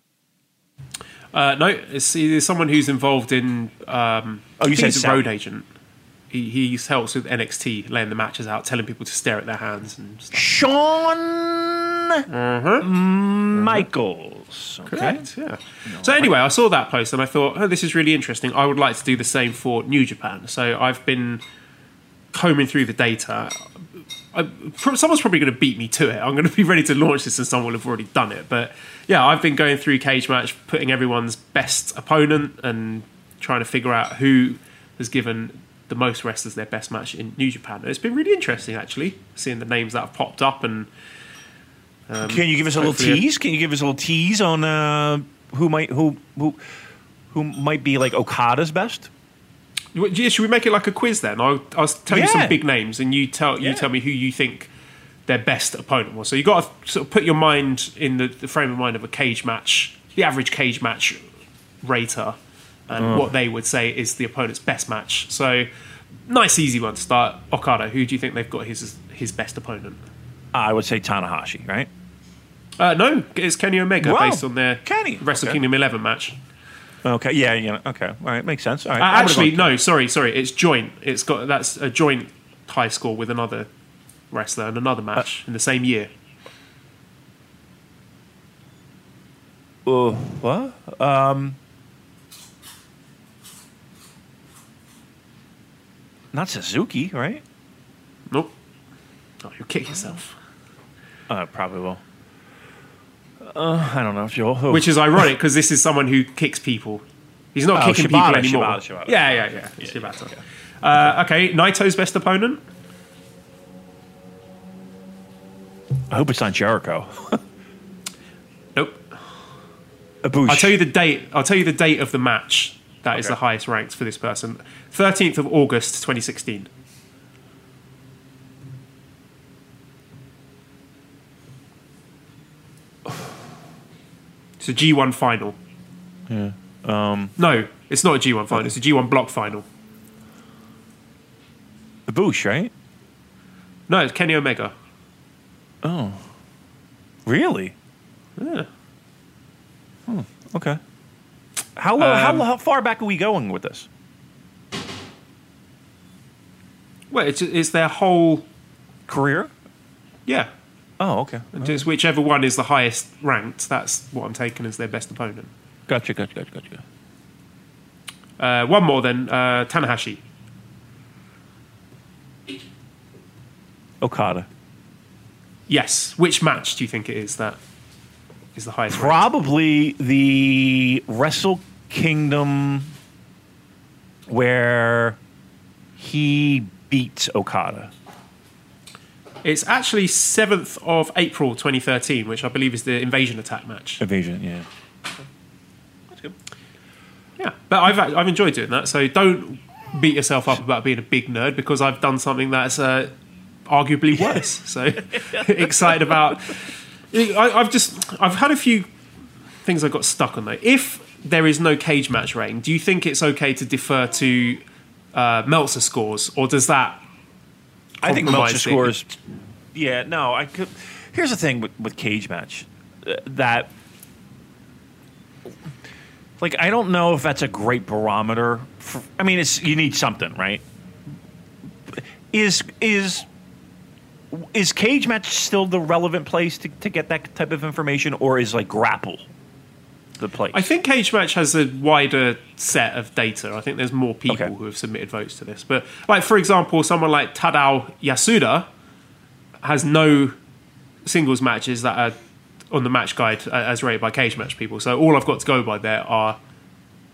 Uh, no, it's, it's someone who's involved in. Um, Oh, you I said he's a road agent. He, he helps with NXT, laying the matches out, telling people to stare at their hands and stuff. Shawn Mm-hmm. Michaels. Okay. Correct. Yeah. So anyway, I saw that post and I thought, oh, this is really interesting. I would like to do the same for New Japan. So I've been combing through the data. I, someone's probably going to beat me to it. I'm going to be ready to launch this, and someone will have already done it. But yeah, I've been going through cage match, putting everyone's best opponent, and trying to figure out who has given the most wrestlers their best match in New Japan. And it's been really interesting, actually, seeing the names that have popped up and. Can you give us a little tease? Can you give us a little tease on uh, who might who who who might be like Okada's best? Yeah, Should we make it like a quiz then? I'll, I'll tell you some big names, and you tell you Yeah. tell me who you think their best opponent was. So you got to sort of put your mind in the, the frame of mind of a cage match, the average cage match rater, and what they would say is the opponent's best match. So nice, easy one to start. Okada, who do you think they've got his his best opponent? I would say Tanahashi, right? Uh, no, it's Kenny Omega based on their Kenny, Wrestle okay. Kingdom 11 match. Okay, yeah, yeah, okay, all right, makes sense. All right, Uh, actually, no, sorry, sorry. It's joint. It's got that's a joint high score with another wrestler and another match in the same year. Uh, what? Um, not Suzuki, right? Nope. Oh, you kick yourself. Uh, probably will. Uh, I don't know, Joel. Who? Which is ironic because this is someone who kicks people. He's not Oh, kicking Shibata, people anymore. Shibata, Shibata. Yeah, yeah, yeah. It's Shibata. Uh, okay, Naito's best opponent. I hope it's not Jericho. Nope. I'll tell you the date. I'll tell you the date of the match that is Okay. the highest ranked for this person. Thirteenth of August, twenty sixteen. It's a G1 final. Yeah. Um, no, it's not a G1 final. It's a G1 block final. The Bush, right? No, it's Kenny Omega. Oh. Really? Yeah. Okay. How, low, Um, how how far back are we going with this? Well, it's, it's their whole. Career? Yeah. Oh, okay. Just whichever one is the highest ranked, that's what I'm taking as their best opponent. Gotcha, gotcha, gotcha, gotcha. Uh, one more then, uh, Tanahashi. Okada. Yes. Which match do you think it is that is the highest? ranked? Probably the Wrestle Kingdom where he beats Okada. It's actually seventh of April, 2013, which I believe is the Invasion Attack match. Invasion, yeah. That's good. Yeah, but I've I've enjoyed doing that. So don't beat yourself up about being a big nerd because I've done something that's uh, arguably worse. so excited about. I, I've just I've had a few things I got stuck on though. If there is no cage match rating, do you think it's okay to defer to uh, Meltzer scores, or does that? I think Meltzer scores. Yeah, no, I could. Here's the thing with, with cage match uh, that, like, I don't know if that's a great barometer. For, I mean, it's you need something, right? Is is is cage match still the relevant place to, to get that type of information, or is like grapple the place? I think Cage Match has a wider set of data. I think there's more people Okay. who have submitted votes to this. But, like, for example, someone like Tadao Yasuda has no singles matches that are on the match guide uh, as rated by Cage Match people. So all I've got to go by there are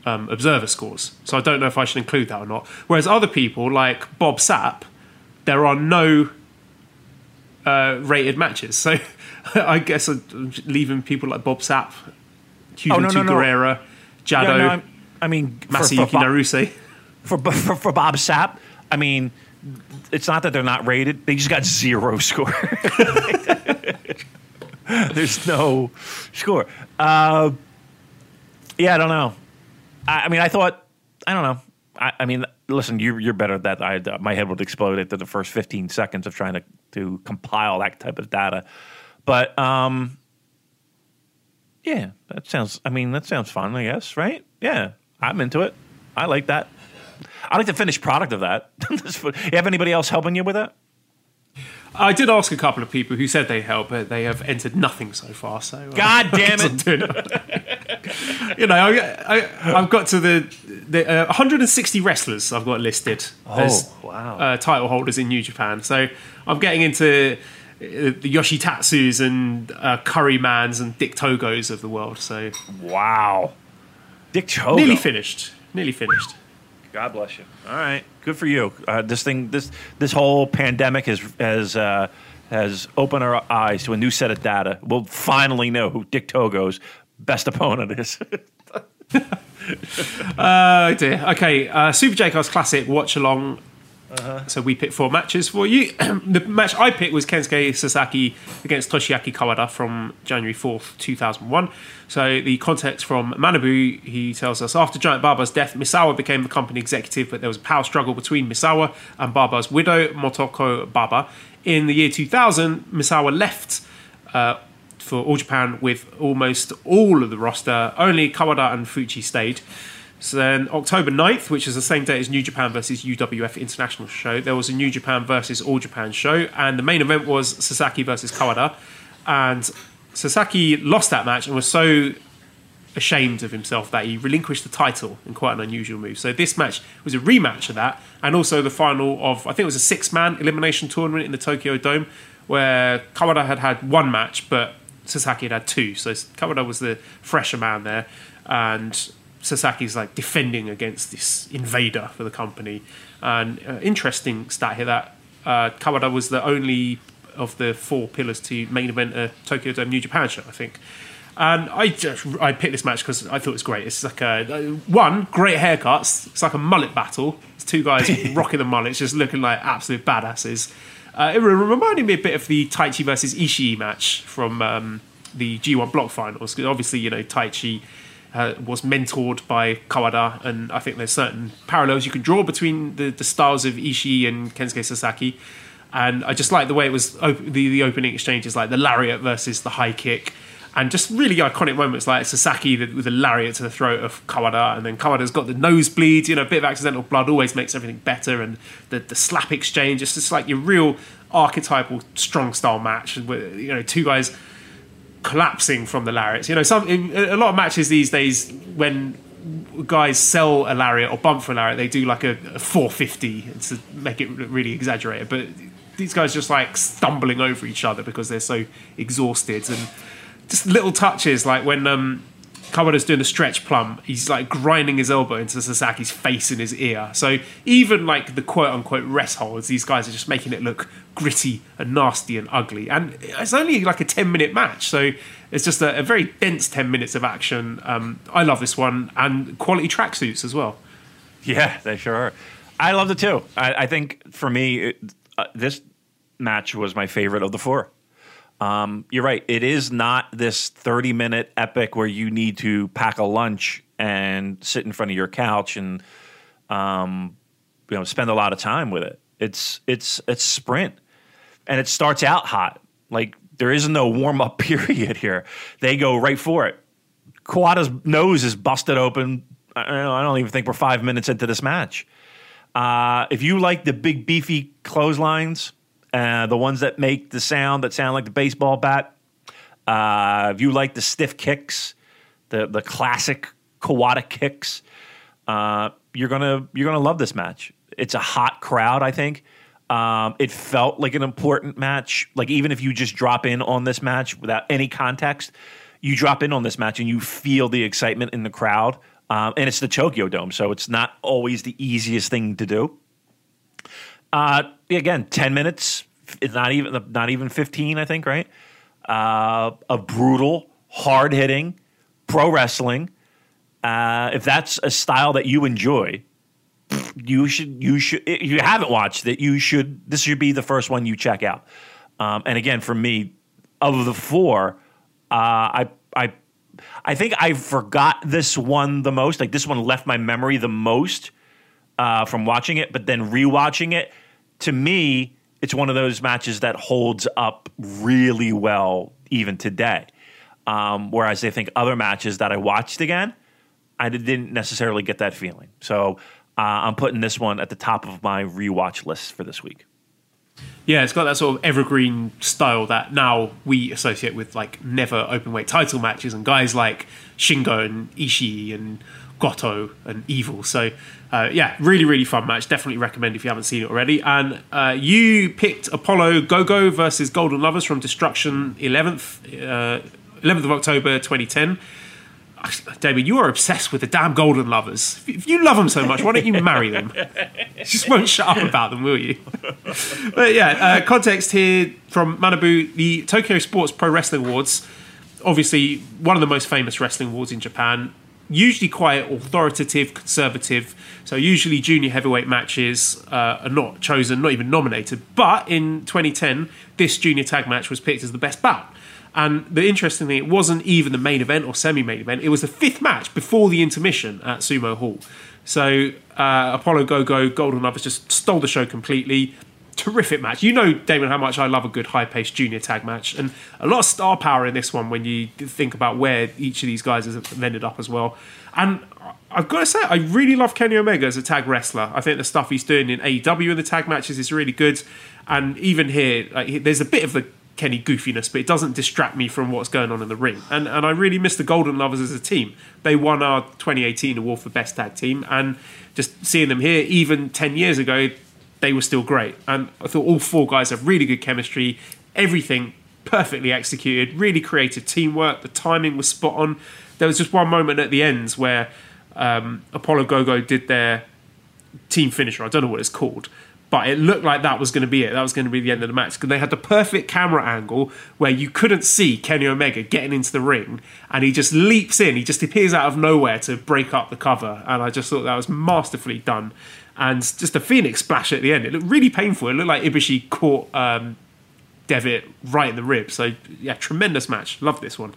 um, observer scores. So I don't know if I should include that or not. Whereas other people, like Bob Sapp, there are no uh, rated matches. So I guess I'm leaving people like Bob Sapp, Hugo Oh, no, no, no. Guerrera, Yeah, Jado, no, I'm- I mean, for, for, Masayuki Naruse. for, for, for Bob Sapp, I mean, it's not that they're not rated; they just got zero score. There's no score. Uh, yeah, I don't know. I, I mean, I thought, I don't know. I, I mean, listen, you, you're better at that. I, my head would explode after the first 15 seconds of trying to, to compile that type of data. But um, Yeah, that sounds. I mean, that sounds fun. I guess, right? Yeah, I'm into it. I like that. I like the finished product of that. you have anybody else helping you with that? I did ask a couple of people who said they help, but they have entered nothing so far. So uh, God damn it! you know, I, have got to the, the uh, 160 wrestlers I've got listed oh, as wow. uh, title holders in New Japan. So I'm getting into uh, the Yoshitatsus and uh, Curry Mans and Dick Togos of the world. So wow, Dick Togo nearly finished. Nearly finished. God bless you. All right, good for you. Uh, this thing, this this whole pandemic has has uh, has opened our eyes to a new set of data. We'll finally know who Dick Togo's best opponent is. uh, dear. Okay, uh, Super J Classic watch along uh-huh. So we picked four matches for you. the match I picked was Kensuke Sasaki against Toshiaki Kawada from January 4th, 2001. So the context from Manabu, he tells us after Giant Baba's death, Misawa became the company executive, but there was a power struggle between Misawa and Baba's widow, Motoko Baba. In the year 2000, Misawa left. Uh, for All Japan with almost all of the roster. Only Kawada and Fuchi stayed. So then October 9th, which is the same day as New Japan versus UWF International show, there was a New Japan versus All Japan show, and the main event was Sasaki versus Kawada. And Sasaki lost that match and was so ashamed of himself that he relinquished the title in quite an unusual move. So this match was a rematch of that, and also the final of I think it was a six-man elimination tournament in the Tokyo Dome, where Kawada had had one match, but Sasaki had had two. So Kawada was the fresher man there, and Sasaki's like defending against this invader for the company. And uh, interesting stat here that uh, Kawada was the only of the four pillars to main event a Tokyo Dome New Japan show, I think. And I just I picked this match because I thought it was great. It's like a one great haircuts. It's like a mullet battle. It's two guys rocking the mullets, just looking like absolute badasses. Uh, it reminded me a bit of the Taichi versus Ishii match from um, the G1 block finals. Because obviously, you know, Taichi uh, was mentored by Kawada, and I think there's certain parallels you can draw between the, the styles of Ishii and Kensuke Sasaki. And I just like the way it was op- the, the opening exchanges, like the lariat versus the high kick, and just really iconic moments like Sasaki with the lariat to the throat of Kawada, and then Kawada's got the nosebleed, you know, a bit of accidental blood always makes everything better, and the, the slap exchange, it's just like your real archetypal strong style match, with you know two guys collapsing from the lariats. You know, some a lot of matches these days when guys sell a lariat or bump for a lariat, they do like a, a 450 to make it really exaggerated. But these guys just like stumbling over each other because they're so exhausted and just little touches like when um, Kawada's doing a stretch plum, he's like grinding his elbow into Sasaki's face in his ear. So even like the quote unquote rest holds, these guys are just making it look gritty and nasty and ugly. And it's only like a 10 minute match. So it's just a, a very dense 10 minutes of action. Um, I love this one and quality tracksuits as well. Yeah, they sure are. I loved it too. I, I think for me, it, uh, this match was my favorite of the four. Um, you're right. It is not this 30 minute epic where you need to pack a lunch and sit in front of your couch and um, you know spend a lot of time with it. It's it's it's sprint, and it starts out hot. Like there is no warm up period here. They go right for it. Kawada's nose is busted open. I don't, even think we're five minutes into this match. Uh, if you like the big beefy clotheslines uh, the ones that make the sound that sound like the baseball bat. Uh, if you like the stiff kicks, the the classic Kawada kicks, uh, you're gonna you're gonna love this match. It's a hot crowd, I think. Um, it felt like an important match. Like even if you just drop in on this match without any context, you drop in on this match and you feel the excitement in the crowd. Um, and it's the Tokyo Dome, so it's not always the easiest thing to do. Uh, again, ten minutes. It's not even not even fifteen. I think right. Uh, a brutal, hard hitting pro wrestling. Uh, if that's a style that you enjoy, you should you should you haven't watched it, you should this should be the first one you check out. Um, and again, for me, of the four, uh, I I I think I forgot this one the most. Like this one left my memory the most uh, from watching it, but then rewatching it to me, it's one of those matches that holds up really well even today. Um, whereas I think other matches that I watched again, I didn't necessarily get that feeling. So uh, I'm putting this one at the top of my rewatch list for this week. Yeah, it's got that sort of evergreen style that now we associate with like never open weight title matches and guys like Shingo and Ishii and Goto and Evil. So uh, yeah, really really fun match. Definitely recommend if you haven't seen it already. And uh, you picked Apollo Gogo versus Golden Lovers from Destruction 11th uh, 11th of October 2010. David, you are obsessed with the damn Golden Lovers. If you love them so much, why don't you marry them? Just won't shut up about them, will you? but yeah, uh, context here from Manabu, the Tokyo Sports Pro Wrestling Awards, obviously one of the most famous wrestling awards in Japan. Usually quite authoritative, conservative. So usually junior heavyweight matches uh, are not chosen, not even nominated. But in 2010, this junior tag match was picked as the best bout. And the interesting thing, it wasn't even the main event or semi-main event. It was the fifth match before the intermission at Sumo Hall. So uh, Apollo Go Go Golden Lovers just stole the show completely. Terrific match. You know, Damon, how much I love a good high-paced junior tag match, and a lot of star power in this one when you think about where each of these guys has ended up as well. And I've got to say, I really love Kenny Omega as a tag wrestler. I think the stuff he's doing in AEW in the tag matches is really good, and even here, like, there's a bit of the Kenny goofiness, but it doesn't distract me from what's going on in the ring. And and I really miss the Golden Lovers as a team. They won our 2018 award for best tag team, and just seeing them here, even 10 years ago, they were still great. And I thought all four guys have really good chemistry. Everything perfectly executed, really creative teamwork. The timing was spot on. There was just one moment at the ends where um, Apollo Gogo did their team finisher. I don't know what it's called but it looked like that was going to be it. That was going to be the end of the match because they had the perfect camera angle where you couldn't see Kenny Omega getting into the ring, and he just leaps in. He just appears out of nowhere to break up the cover, and I just thought that was masterfully done. And just a Phoenix splash at the end. It looked really painful. It looked like Ibushi caught um, Devitt right in the rib. So yeah, tremendous match. Love this one.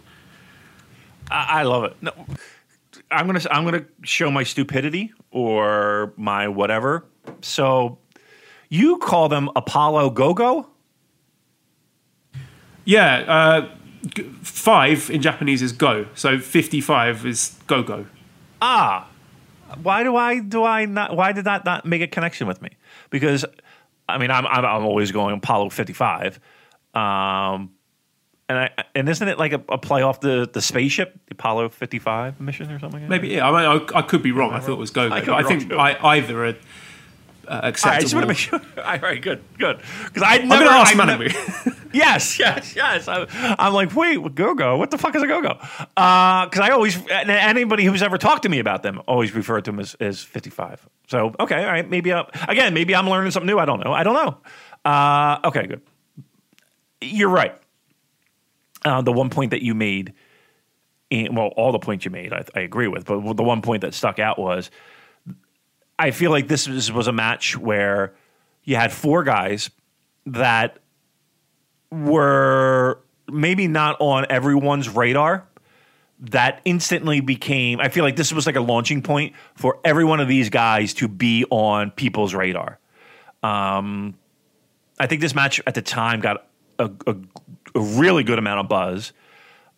I, I love it. No, I'm gonna I'm gonna show my stupidity or my whatever. So you call them Apollo Gogo? Yeah, uh, five in Japanese is go, so fifty-five is go go. Ah, why do I do I not? Why did that not make a connection with me? Because I mean, I'm I'm, I'm always going Apollo fifty-five, um, and I and isn't it like a, a play off the the spaceship, the Apollo fifty-five mission or something? Like Maybe yeah. I mean, I, I could be wrong. I thought it was go go. I, I think I, either. A, uh, acceptable. I just want to make sure. All right, good, good. Because I never. I'm going to ask Manabu. yes, yes, yes. I, am like, wait, go go. What the fuck is a go go? Because uh, I always anybody who's ever talked to me about them always referred to them as, as 55. So okay, all right. Maybe uh, again, maybe I'm learning something new. I don't know. I don't know. Uh, okay, good. You're right. Uh, the one point that you made, well, all the points you made, I, I agree with. But the one point that stuck out was I feel like this was, was a match where you had four guys that were maybe not on everyone's radar that instantly became I feel like this was like a launching point for every one of these guys to be on people's radar. Um, I think this match at the time got a, a, a really good amount of buzz.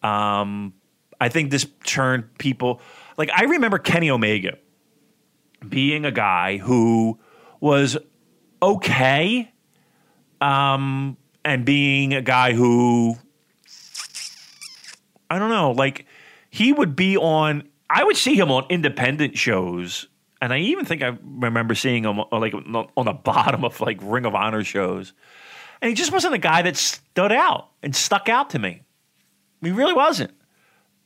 Um, I think this turned people like I remember Kenny Omega being a guy who was okay um, and being a guy who I don't know, like he would be on I would see him on independent shows and I even think I remember seeing him like on the bottom of like Ring of Honor shows. And he just wasn't a guy that stood out and stuck out to me. He really wasn't.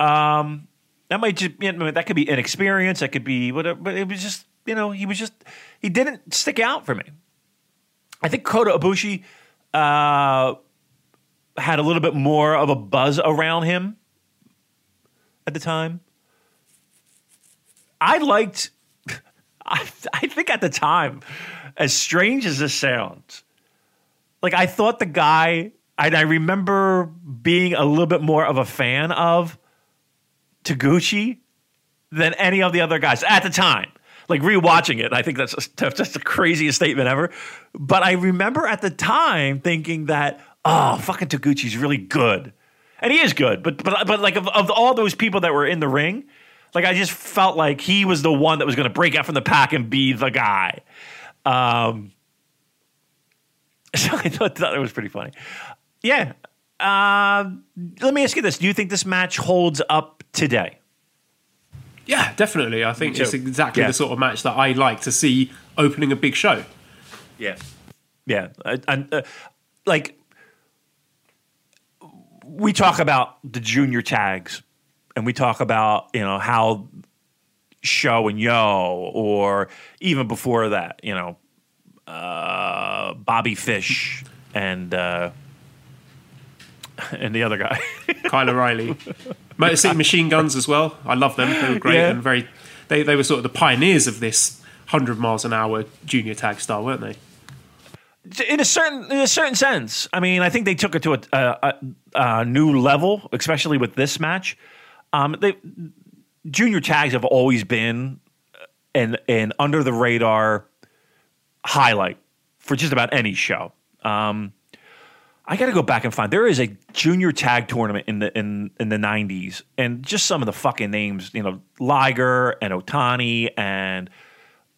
Um, that might just that could be inexperience. That could be whatever. But it was just you know he was just he didn't stick out for me. I think Kota Ibushi uh, had a little bit more of a buzz around him at the time. I liked. I, I think at the time, as strange as this sounds, like I thought the guy. I, I remember being a little bit more of a fan of Taguchi than any of the other guys at the time. Like rewatching it, I think that's just, the craziest statement ever. But I remember at the time thinking that, oh, fucking Taguchi's really good. and he is good. But but but like of, of all those people that were in the ring, like I just felt like he was the one that was going to break out from the pack and be the guy. Um, so I thought that was pretty funny. Yeah. Um, let me ask you this: Do you think this match holds up today? Yeah, definitely. I think it's exactly Yeah. the sort of match that I like to see opening a big show. Yeah, yeah, and uh, like we talk about the junior tags, and we talk about you know how Sho and Yoh, or even before that, you know, uh, Bobby Fish and uh, and the other guy. Kyle O'Reilly, Motor City Machine Guns as well. I love them. They were great Yeah. and very. They they were sort of the pioneers of this hundred miles an hour junior tag style, weren't they? in a certain in a certain sense. I mean, I think they took it to a, a, a, a new level, especially with this match. Um, they junior tags have always been an an under the radar highlight for just about any show. Um, I got to go back and find. There is a junior tag tournament in the in in the '90s, and just some of the fucking names, you know, Liger and Otani and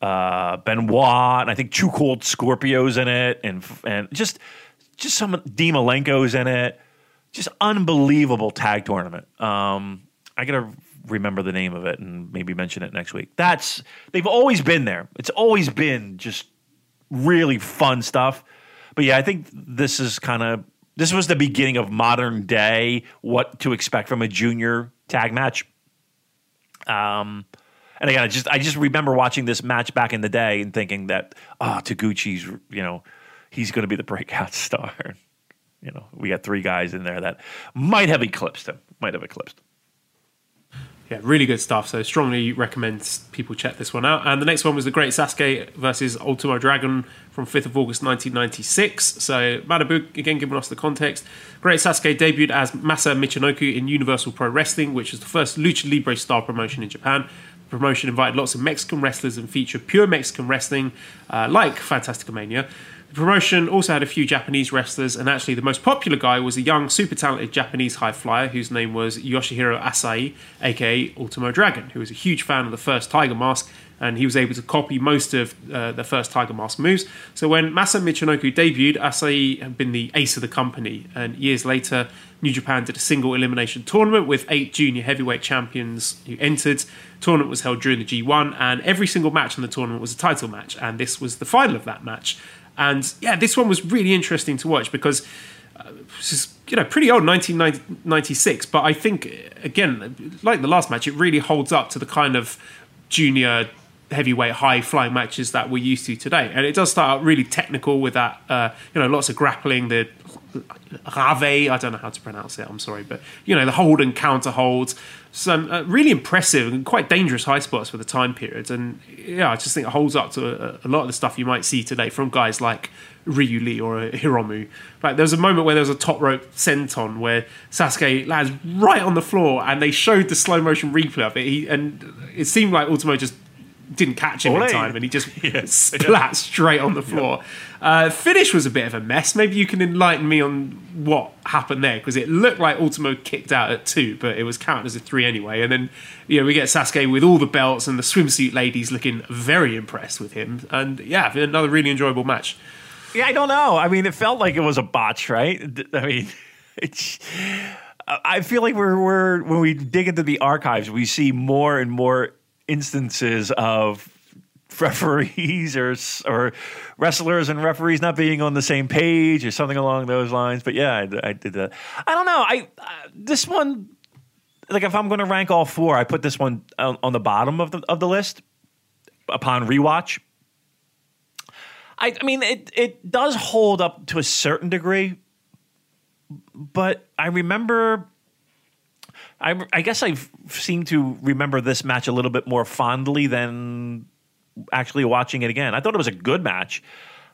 uh, Benoit, and I think Two Cold Scorpios in it, and and just just some D Malenko's in it. Just unbelievable tag tournament. Um, I gotta remember the name of it and maybe mention it next week. That's they've always been there. It's always been just really fun stuff. But yeah, I think this is kind of this was the beginning of modern day what to expect from a junior tag match. Um, and again, I just I just remember watching this match back in the day and thinking that oh, Taguchi's you know he's going to be the breakout star. You know, we got three guys in there that might have eclipsed him. Might have eclipsed. Yeah, really good stuff. So strongly recommend people check this one out. And the next one was the Great Sasuke versus Ultimo Dragon from 5th of August 1996. So Manabu again giving us the context. Great Sasuke debuted as Masa Michinoku in Universal Pro Wrestling, which was the first lucha libre style promotion in Japan. The promotion invited lots of Mexican wrestlers and featured pure Mexican wrestling, uh, like Fantastica Mania. The promotion also had a few Japanese wrestlers, and actually the most popular guy was a young, super talented Japanese high flyer whose name was Yoshihiro Asai, aka Ultimo Dragon, who was a huge fan of the first Tiger Mask, and he was able to copy most of uh, the first Tiger Mask moves. So when Masa Michinoku debuted, Asai had been the ace of the company, and years later, New Japan did a single elimination tournament with eight junior heavyweight champions who entered. Tournament was held during the G1, and every single match in the tournament was a title match, and this was the final of that match. And yeah, this one was really interesting to watch because uh, this is you know pretty old 1996 but i think again like the last match it really holds up to the kind of junior heavyweight high flying matches that we're used to today and it does start out really technical with that uh, you know lots of grappling the rave i don't know how to pronounce it i'm sorry but you know the hold and counter holds some uh, really impressive and quite dangerous high spots for the time period and yeah i just think it holds up to a, a lot of the stuff you might see today from guys like Ryu Lee or a Hiromu. Like there was a moment where there was a top rope senton where Sasuke lands right on the floor, and they showed the slow motion replay of it. He, and it seemed like Ultimo just didn't catch him Ole. in time, and he just splat straight on the floor. Uh, finish was a bit of a mess. Maybe you can enlighten me on what happened there because it looked like Ultimo kicked out at two, but it was counted as a three anyway. And then you know we get Sasuke with all the belts and the swimsuit ladies looking very impressed with him, and yeah, another really enjoyable match. Yeah, I don't know. I mean, it felt like it was a botch, right? I mean, it's. I feel like we're we're when we dig into the archives, we see more and more instances of referees or or wrestlers and referees not being on the same page or something along those lines. But yeah, I, I did that. I don't know. I uh, this one, like if I'm going to rank all four, I put this one on, on the bottom of the of the list upon rewatch. I, I mean, it it does hold up to a certain degree, but I remember. I, I guess I seem to remember this match a little bit more fondly than actually watching it again. I thought it was a good match.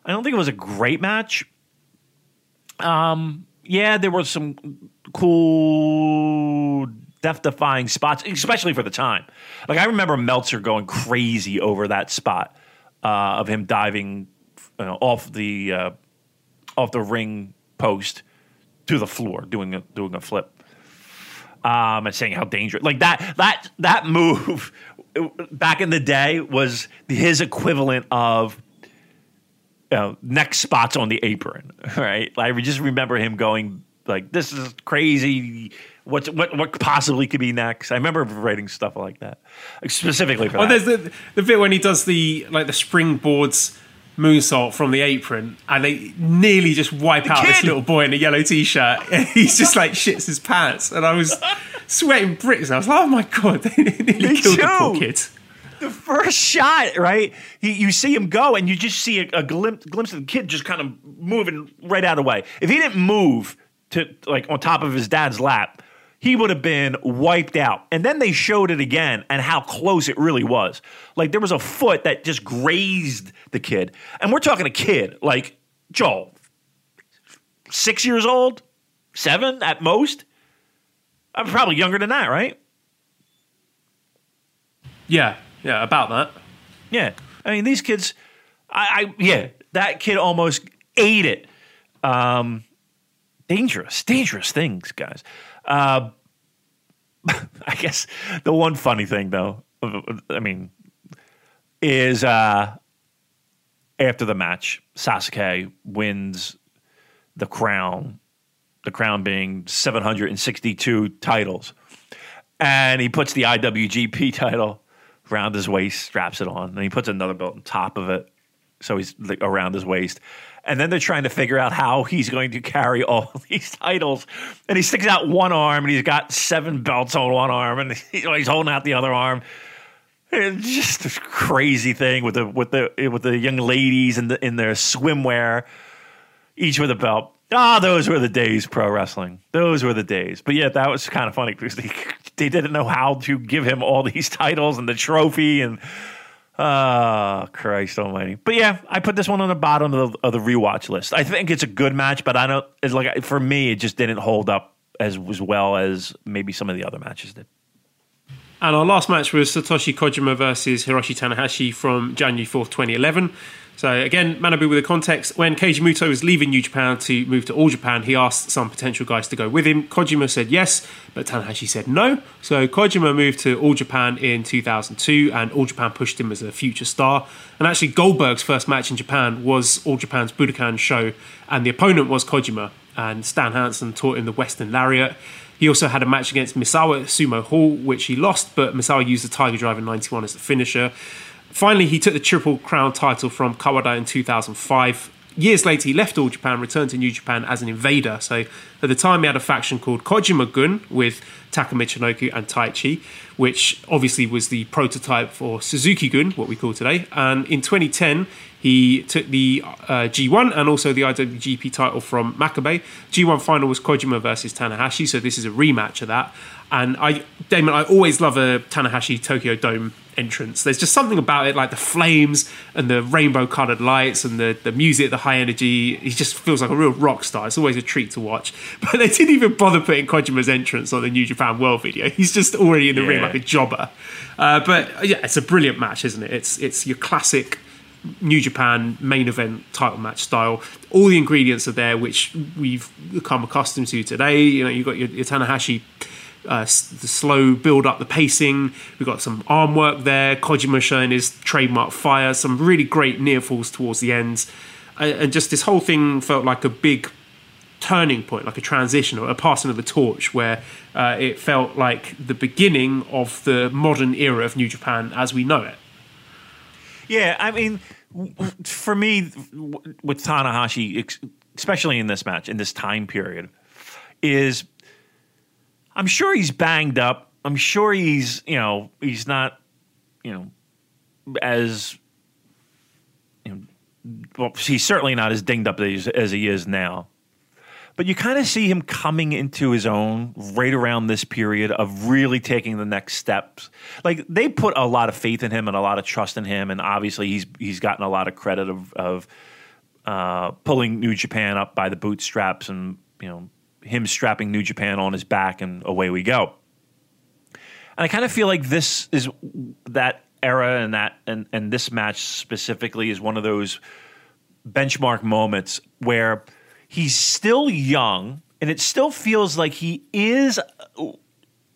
I don't think it was a great match. Um, yeah, there were some cool, death-defying spots, especially for the time. Like I remember Meltzer going crazy over that spot uh, of him diving you know, off the uh, off the ring post to the floor, doing a doing a flip. Um, and saying how dangerous, like that that that move back in the day was his equivalent of you know, next spots on the apron, right? I just remember him going like, "This is crazy. What's what what possibly could be next?" I remember writing stuff like that specifically for Oh, that. there's the the bit when he does the like the springboards moonsault from the apron, and they nearly just wipe out this little boy in a yellow t-shirt, and he's just like shits his pants, and I was sweating bricks. I was like, oh my god, they nearly Me killed the poor kid. the first shot, right? He, you see him go, and you just see a, a glimpse, glimpse of the kid just kind of moving right out of the way. If he didn't move to like on top of his dad's lap, he would have been wiped out. And then they showed it again, and how close it really was. Like there was a foot that just grazed the kid, and we're talking a kid, like Joel, six years old, seven at most. I'm probably younger than that, right? Yeah, yeah, about that. Yeah, I mean these kids. I, I yeah, that kid almost ate it. Um, dangerous, dangerous things, guys. Uh, I guess the one funny thing though, I mean, is uh, after the match, Sasuke wins the crown. The crown being 762 titles. And he puts the IWGP title around his waist, straps it on, and he puts another belt on top of it. So he's like around his waist. And then they're trying to figure out how he's going to carry all these titles. And he sticks out one arm and he's got seven belts on one arm and he's holding out the other arm. It's just this crazy thing with the with the with the young ladies in the in their swimwear, each with a belt. Ah, those were the days, pro wrestling. Those were the days. But yeah, that was kind of funny because they, they didn't know how to give him all these titles and the trophy and ah, Christ Almighty. But yeah, I put this one on the bottom of the, of the rewatch list. I think it's a good match, but I don't. It's like for me, it just didn't hold up as as well as maybe some of the other matches did. And our last match was Satoshi Kojima versus Hiroshi Tanahashi from January 4th, 2011. So again, Manabu with the context. When Keiji Muto was leaving New Japan to move to All Japan, he asked some potential guys to go with him. Kojima said yes, but Tanahashi said no. So Kojima moved to All Japan in 2002, and All Japan pushed him as a future star. And actually, Goldberg's first match in Japan was All Japan's Budokan show, and the opponent was Kojima. And Stan Hansen taught him the Western Lariat. He also had a match against Misawa at Sumo Hall, which he lost, but Misawa used the Tiger Driver 91 as the finisher. Finally, he took the Triple Crown title from Kawada in 2005. Years later, he left All Japan, returned to New Japan as an invader. So at the time, he had a faction called Kojima Gun with Taka Michinoku and Taichi, which obviously was the prototype for Suzuki Gun, what we call today. And in 2010, he took the uh, G1 and also the IWGP title from Makabe. G1 final was Kojima versus Tanahashi, so this is a rematch of that. And I, Damon, I always love a Tanahashi Tokyo Dome entrance. There's just something about it, like the flames and the rainbow colored lights and the, the music, the high energy. He just feels like a real rock star. It's always a treat to watch. But they didn't even bother putting Kojima's entrance on the New Japan World video. He's just already in the ring like a jobber. Uh, but uh, yeah, it's a brilliant match, isn't it? It's it's your classic New Japan main event title match style. All the ingredients are there, which we've become accustomed to today. You know, you've got your, your Tanahashi. Uh, the slow build up, the pacing. We've got some arm work there. Kojima showing his trademark fire. Some really great near falls towards the ends, Uh, and just this whole thing felt like a big turning point, like a transition or a passing of the torch, where uh, it felt like the beginning of the modern era of New Japan as we know it. Yeah, I mean, for me, with Tanahashi, especially in this match, in this time period, is I'm sure he's banged up. I'm sure he's, you know, he's not, you know, as, you know, well, he's certainly not as dinged up as, as he is now. But you kind of see him coming into his own right around this period of really taking the next steps. Like they put a lot of faith in him and a lot of trust in him, and obviously he's he's gotten a lot of credit of of uh, pulling New Japan up by the bootstraps and you know him strapping New Japan on his back, and away we go. And I kind of feel like this is that era and that and and this match specifically is one of those benchmark moments where he's still young and it still feels like he is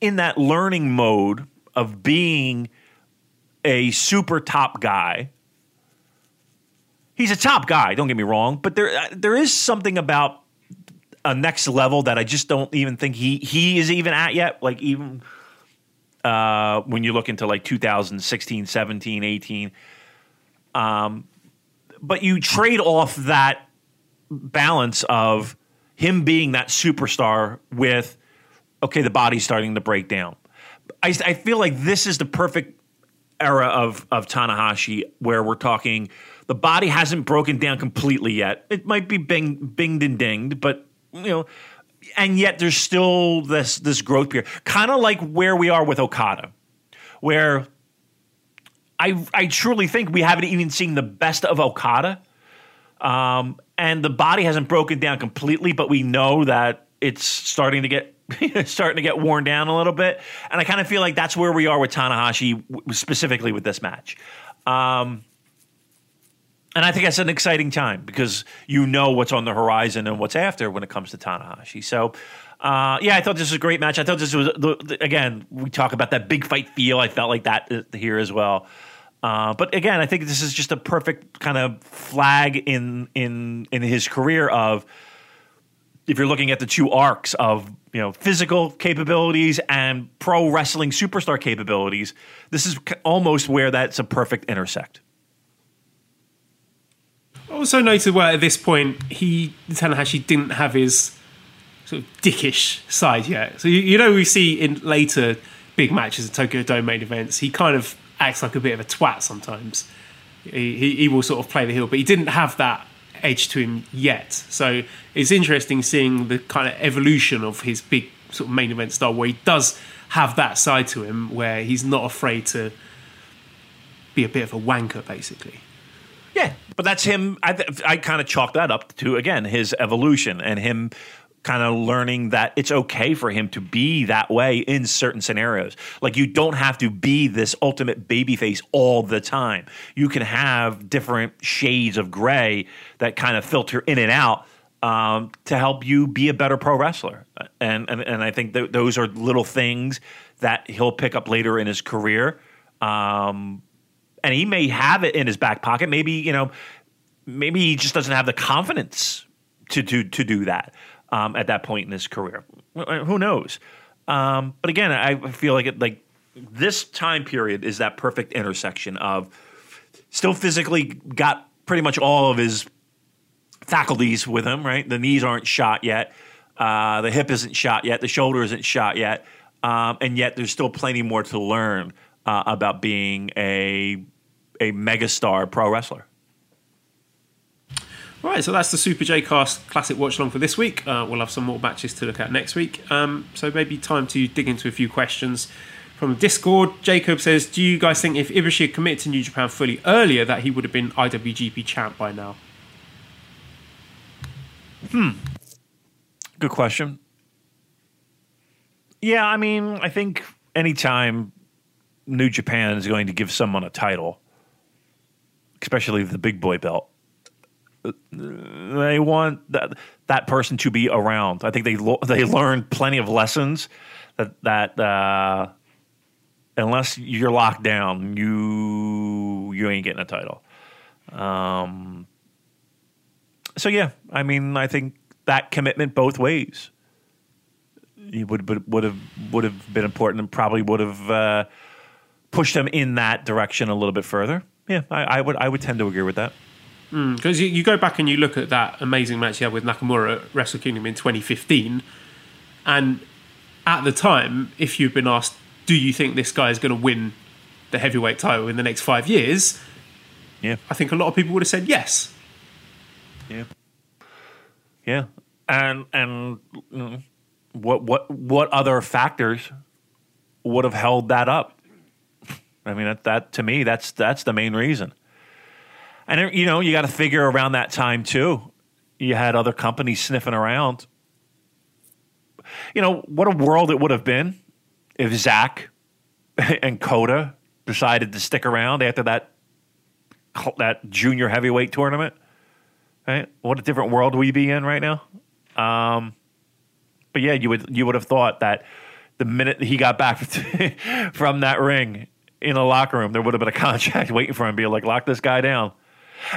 in that learning mode of being a super top guy. He's a top guy, don't get me wrong, but there uh, there is something about a next level that I just don't even think he he is even at yet. Like even uh, when you look into like 2016, 17, 18. Um, but you trade off that balance of him being that superstar with okay, the body's starting to break down. I, I feel like this is the perfect era of of Tanahashi where we're talking the body hasn't broken down completely yet. It might be bing, binged and dinged, but you know, and yet there's still this this growth period, kind of like where we are with Okada, where I I truly think we haven't even seen the best of Okada, um, and the body hasn't broken down completely, but we know that it's starting to get starting to get worn down a little bit, and I kind of feel like that's where we are with Tanahashi specifically with this match. Um, and I think that's an exciting time because you know what's on the horizon and what's after when it comes to Tanahashi. So, uh, yeah, I thought this was a great match. I thought this was again we talk about that big fight feel. I felt like that uh, here as well. Uh, but again, I think this is just a perfect kind of flag in in in his career of if you're looking at the two arcs of you know physical capabilities and pro wrestling superstar capabilities, this is almost where that's a perfect intersect also noted where at this point he Tanahashi didn't have his sort of dickish side yet. So you, you know we see in later big matches at Tokyo Dome main events, he kind of acts like a bit of a twat sometimes. He, he, he will sort of play the heel, but he didn't have that edge to him yet. So it's interesting seeing the kind of evolution of his big sort of main event style, where he does have that side to him, where he's not afraid to be a bit of a wanker, basically. Yeah, but that's him. I, I kind of chalk that up to again his evolution and him kind of learning that it's okay for him to be that way in certain scenarios. Like you don't have to be this ultimate babyface all the time. You can have different shades of gray that kind of filter in and out um, to help you be a better pro wrestler. And and, and I think th- those are little things that he'll pick up later in his career. Um, and he may have it in his back pocket. Maybe you know, maybe he just doesn't have the confidence to do to do that um, at that point in his career. Who knows? Um, but again, I feel like it like this time period is that perfect intersection of still physically got pretty much all of his faculties with him. Right, the knees aren't shot yet. Uh, the hip isn't shot yet. The shoulder isn't shot yet. Um, and yet, there's still plenty more to learn uh, about being a a megastar pro wrestler. All right, so that's the Super J Cast Classic Watch Along for this week. Uh, we'll have some more matches to look at next week. Um, so maybe time to dig into a few questions from Discord. Jacob says, "Do you guys think if Ibushi had committed to New Japan fully earlier, that he would have been IWGP champ by now?" Hmm. Good question. Yeah, I mean, I think anytime New Japan is going to give someone a title, especially the big boy belt. They want that that person to be around. I think they they learned plenty of lessons that that uh, unless you're locked down, you you ain't getting a title. Um, so yeah, I mean, I think that commitment both ways would would have would have been important and probably would have uh, pushed them in that direction a little bit further yeah, I, I, would I would tend to agree with that. Because mm, you, you, go back and you look at that amazing match you had with Nakamura at Wrestle Kingdom in 2015, and at the time, if you'd been asked, "Do you think this guy is going to win the heavyweight title in the next five years?" Yeah, I think a lot of people would have said yes. Yeah, yeah, and and what what what other factors would have held that up? I mean, that, that to me, that's that's the main reason. And you know, you got to figure around that time too. You had other companies sniffing around. You know what a world it would have been if Zach and Kota decided to stick around after that that junior heavyweight tournament. Right? What a different world we be in right now. Um, but yeah, you would you would have thought that the minute he got back from that ring in a locker room, there would have been a contract waiting for him, be like, lock this guy down.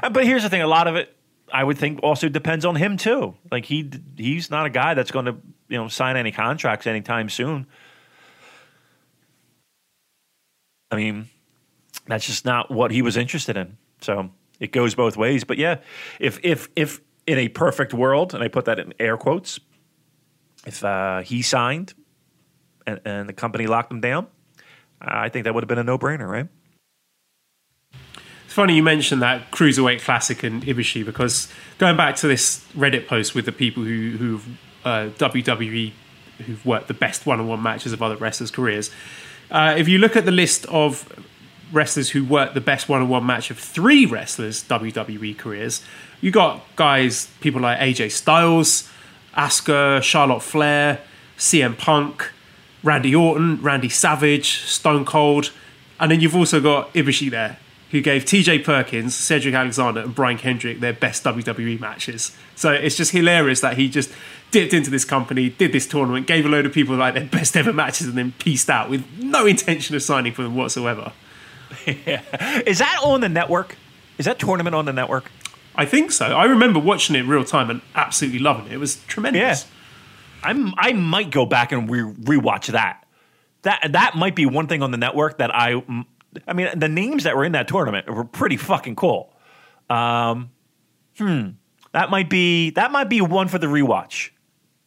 But here's the thing: a lot of it, I would think, also depends on him too. Like he he's not a guy that's going to you know sign any contracts anytime soon. I mean, that's just not what he was interested in. So it goes both ways. But yeah, if if if in a perfect world, and I put that in air quotes, if uh, he signed and, and the company locked him down, I think that would have been a no brainer, right? It's funny you mentioned that cruiserweight classic and Ibushi because going back to this Reddit post with the people who who've uh, WWE who've worked the best one-on-one matches of other wrestlers' careers. Uh, if you look at the list of wrestlers who worked the best one-on-one match of three wrestlers' WWE careers, you got guys, people like AJ Styles, Asuka, Charlotte Flair, CM Punk, Randy Orton, Randy Savage, Stone Cold, and then you've also got Ibushi there, who gave TJ Perkins, Cedric Alexander, and Brian Kendrick their best WWE matches. So it's just hilarious that he just dipped into this company, did this tournament, gave a load of people like their best ever matches, and then pieced out with no intention of signing for them whatsoever. yeah. Is that on the network? Is that tournament on the network? I think so. I remember watching it real time and absolutely loving it. It was tremendous. Yeah. I'm, I might go back and re- rewatch that. That that might be one thing on the network that I. I mean, the names that were in that tournament were pretty fucking cool. Um, hmm, that might be that might be one for the rewatch.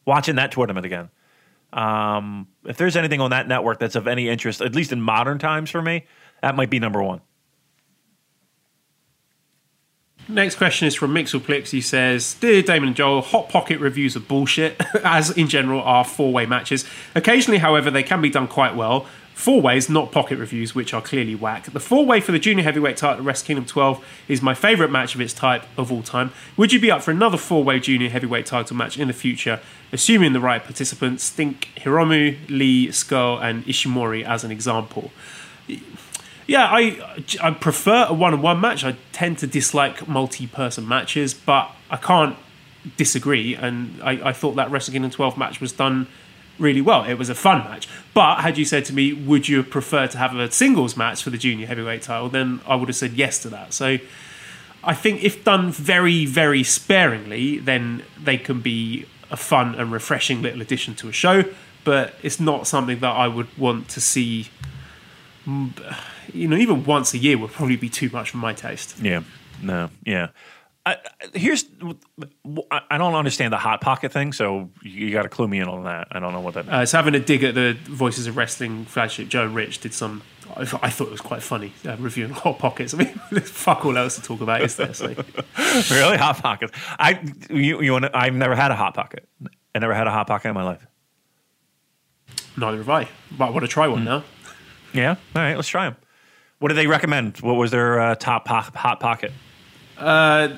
Watching that tournament again. Um, if there's anything on that network that's of any interest, at least in modern times for me, that might be number one. Next question is from Mixelplix. He says, Dear Damon and Joel, Hot Pocket reviews are bullshit, as in general are four way matches. Occasionally, however, they can be done quite well. Four ways, not pocket reviews, which are clearly whack. The four way for the junior heavyweight title at Wrestle Kingdom 12 is my favourite match of its type of all time. Would you be up for another four way junior heavyweight title match in the future, assuming the right participants? Think Hiromu, Lee, Scurll, and Ishimori as an example yeah, I I prefer a one-on-one match. I tend to dislike multi-person matches, but I can't disagree. And I, I thought that Wrestle Kingdom 12 match was done really well. It was a fun match. But had you said to me, would you prefer to have a singles match for the junior heavyweight title, then I would have said yes to that. So I think if done very, very sparingly, then they can be a fun and refreshing little addition to a show. But it's not something that I would want to see you know, even once a year would probably be too much for my taste. Yeah, no, yeah. I, here's I don't understand the hot pocket thing, so you got to clue me in on that. I don't know what that. Means. Uh, it's having a dig at the Voices of Wrestling flagship. Joe Rich did some. I, thought it was quite funny uh, reviewing hot pockets. I mean, there's fuck all else to talk about, is there? So. really, hot pockets. I you you want I've never had a hot pocket. I never had a hot pocket in my life. Neither have I. But I want to try one mm. now. Yeah. All right. Let's try them. What did they recommend? What was their uh, top po- hot pocket? Uh,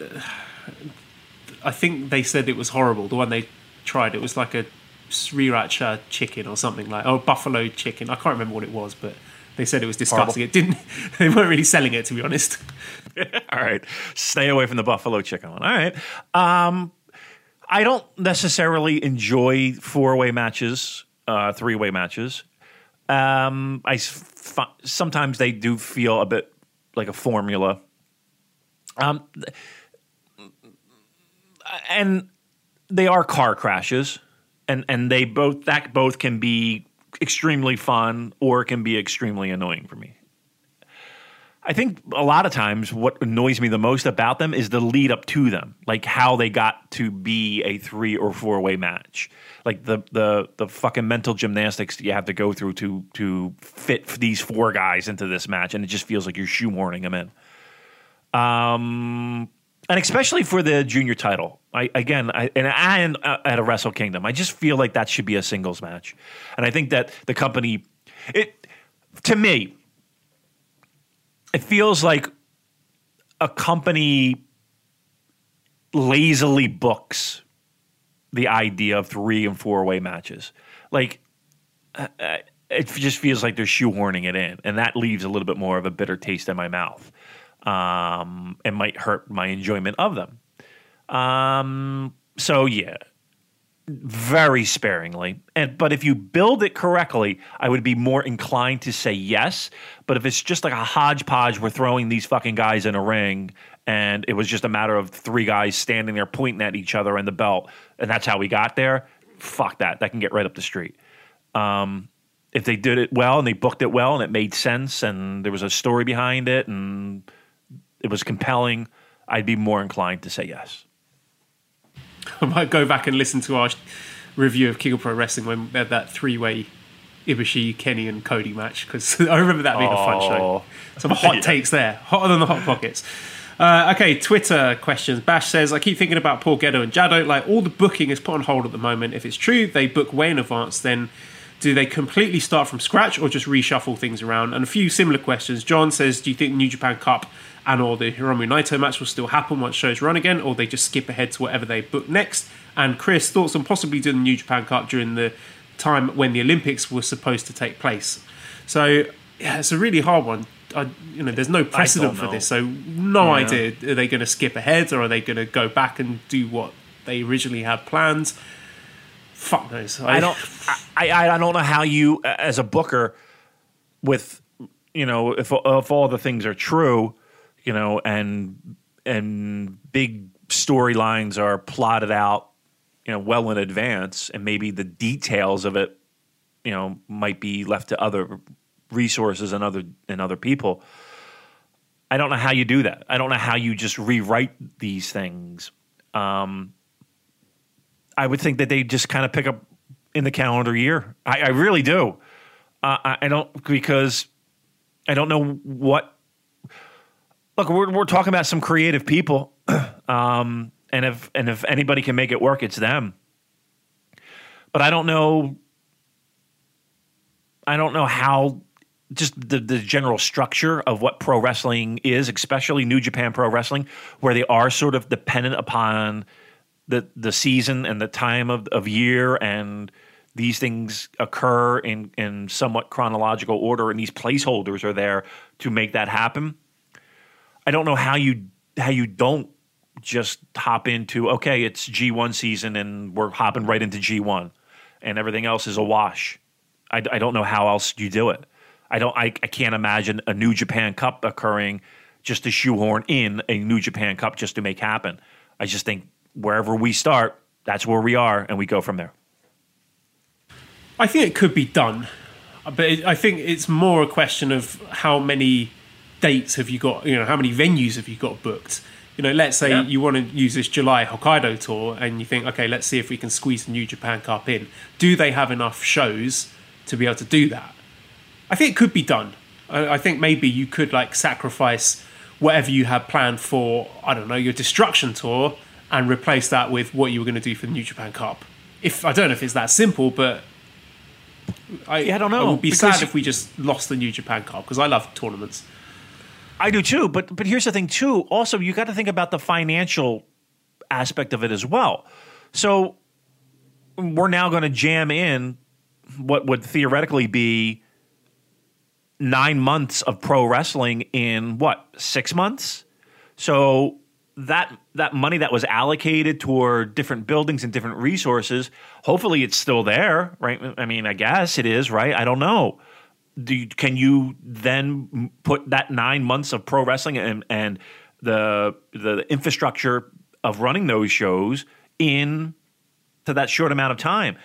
I think they said it was horrible. The one they tried, it was like a sriracha chicken or something like, oh, buffalo chicken. I can't remember what it was, but they said it was disgusting. Horrible. It didn't. They weren't really selling it, to be honest. All right, stay away from the buffalo chicken one. All right. Um, I don't necessarily enjoy four way matches, uh, three way matches. Um, I sometimes they do feel a bit like a formula. Um, and they are car crashes, and and they both that both can be extremely fun or can be extremely annoying for me. I think a lot of times what annoys me the most about them is the lead up to them, like how they got to be a three or four way match, like the the the fucking mental gymnastics you have to go through to to fit these four guys into this match, and it just feels like you're shoehorning them in. Um, and especially for the junior title, I again, I, and and uh, at a Wrestle Kingdom, I just feel like that should be a singles match, and I think that the company, it to me it feels like a company lazily books the idea of three and four way matches. Like, uh, uh, it just feels like they're shoehorning it in, and that leaves a little bit more of a bitter taste in my mouth, um, might hurt my enjoyment of them. Um, so yeah, very sparingly. And but if you build it correctly, I would be more inclined to say yes. But if it's just like a hodgepodge, we're throwing these fucking guys in a ring, and it was just a matter of three guys standing there pointing at each other in the belt, and that's how we got there. Fuck that. That can get right up the street. Um, if they did it well and they booked it well and it made sense and there was a story behind it and it was compelling, I'd be more inclined to say yes. I might go back and listen to our review of King of Pro Wrestling when we had that three way Ibushi, Kenny, and Cody match because I remember that being a fun show. Oh. Some hot Yeah. takes there, hotter than the hot pockets. Uh, okay, Twitter questions. Bash says, I keep thinking about Paul Gedo and Jado. Like, all the booking is put on hold at the moment. If it's true, they book way in advance, then do they completely start from scratch or just reshuffle things around? And a few similar questions. John says, Do you think the New Japan Cup and or the Hiromu Naito match will still happen once shows run again, or they just skip ahead to whatever they book next? And Chris, thoughts on possibly doing the New Japan Cup during the time when the Olympics were supposed to take place? So, yeah, it's a really hard one. I, you know, there's no precedent for this, so no Yeah. idea. Are they going to skip ahead, or are they going to go back and do what they originally had planned? Fuck knows. I don't. I, I I don't know how you, as a booker, with you know, if if all the things are true, you know, and and big storylines are plotted out, you know, well in advance, and maybe the details of it, you know, might be left to other resources and other and other people. I don't know how you do that. I don't know how you just rewrite these things. Um, I would think that they just kind of pick up in the calendar year. I, I really do. Uh, I, I don't because I don't know what. Look, we're we're talking about some creative people, um, and if and if anybody can make it work, it's them. But I don't know. I don't know how just the, the general structure of what pro wrestling is, especially New Japan Pro Wrestling, where they are sort of dependent upon the the season and the time of, of year and these things occur in, in somewhat chronological order and these placeholders are there to make that happen. I don't know how you how you don't just hop into okay, it's G1 season and we're hopping right into G1 and everything else is a wash. I, I don't know how else you do it. I don't. I, I can't imagine a New Japan Cup occurring just to shoehorn in a New Japan Cup just to make happen. I just think wherever we start, that's where we are, and we go from there. I think it could be done, but it, I think it's more a question of how many dates have you got. You know, how many venues have you got booked? You know, let's say Yeah. you want to use this July Hokkaido tour, and you think, okay, let's see if we can squeeze the New Japan Cup in. Do they have enough shows to be able to do that? I think it could be done. I, I think maybe you could like sacrifice whatever you had planned for. I don't know your Destruction tour and replace that with what you were going to do for the New Japan Cup. If I don't know if it's that simple, but I, Yeah, I don't know, I would be because sad if we just lost the New Japan Cup because I love tournaments. I do too, but but here's the thing too. Also, you got to think about the financial aspect of it as well. So we're now going to jam in what would theoretically be nine months of pro wrestling in what six months. So that that money that was allocated toward different buildings and different resources, hopefully it's still there, right? I mean, I guess it is, right? I don't know do you, can you then put that nine months of pro wrestling and, and the the infrastructure of running those shows in to that short amount of time?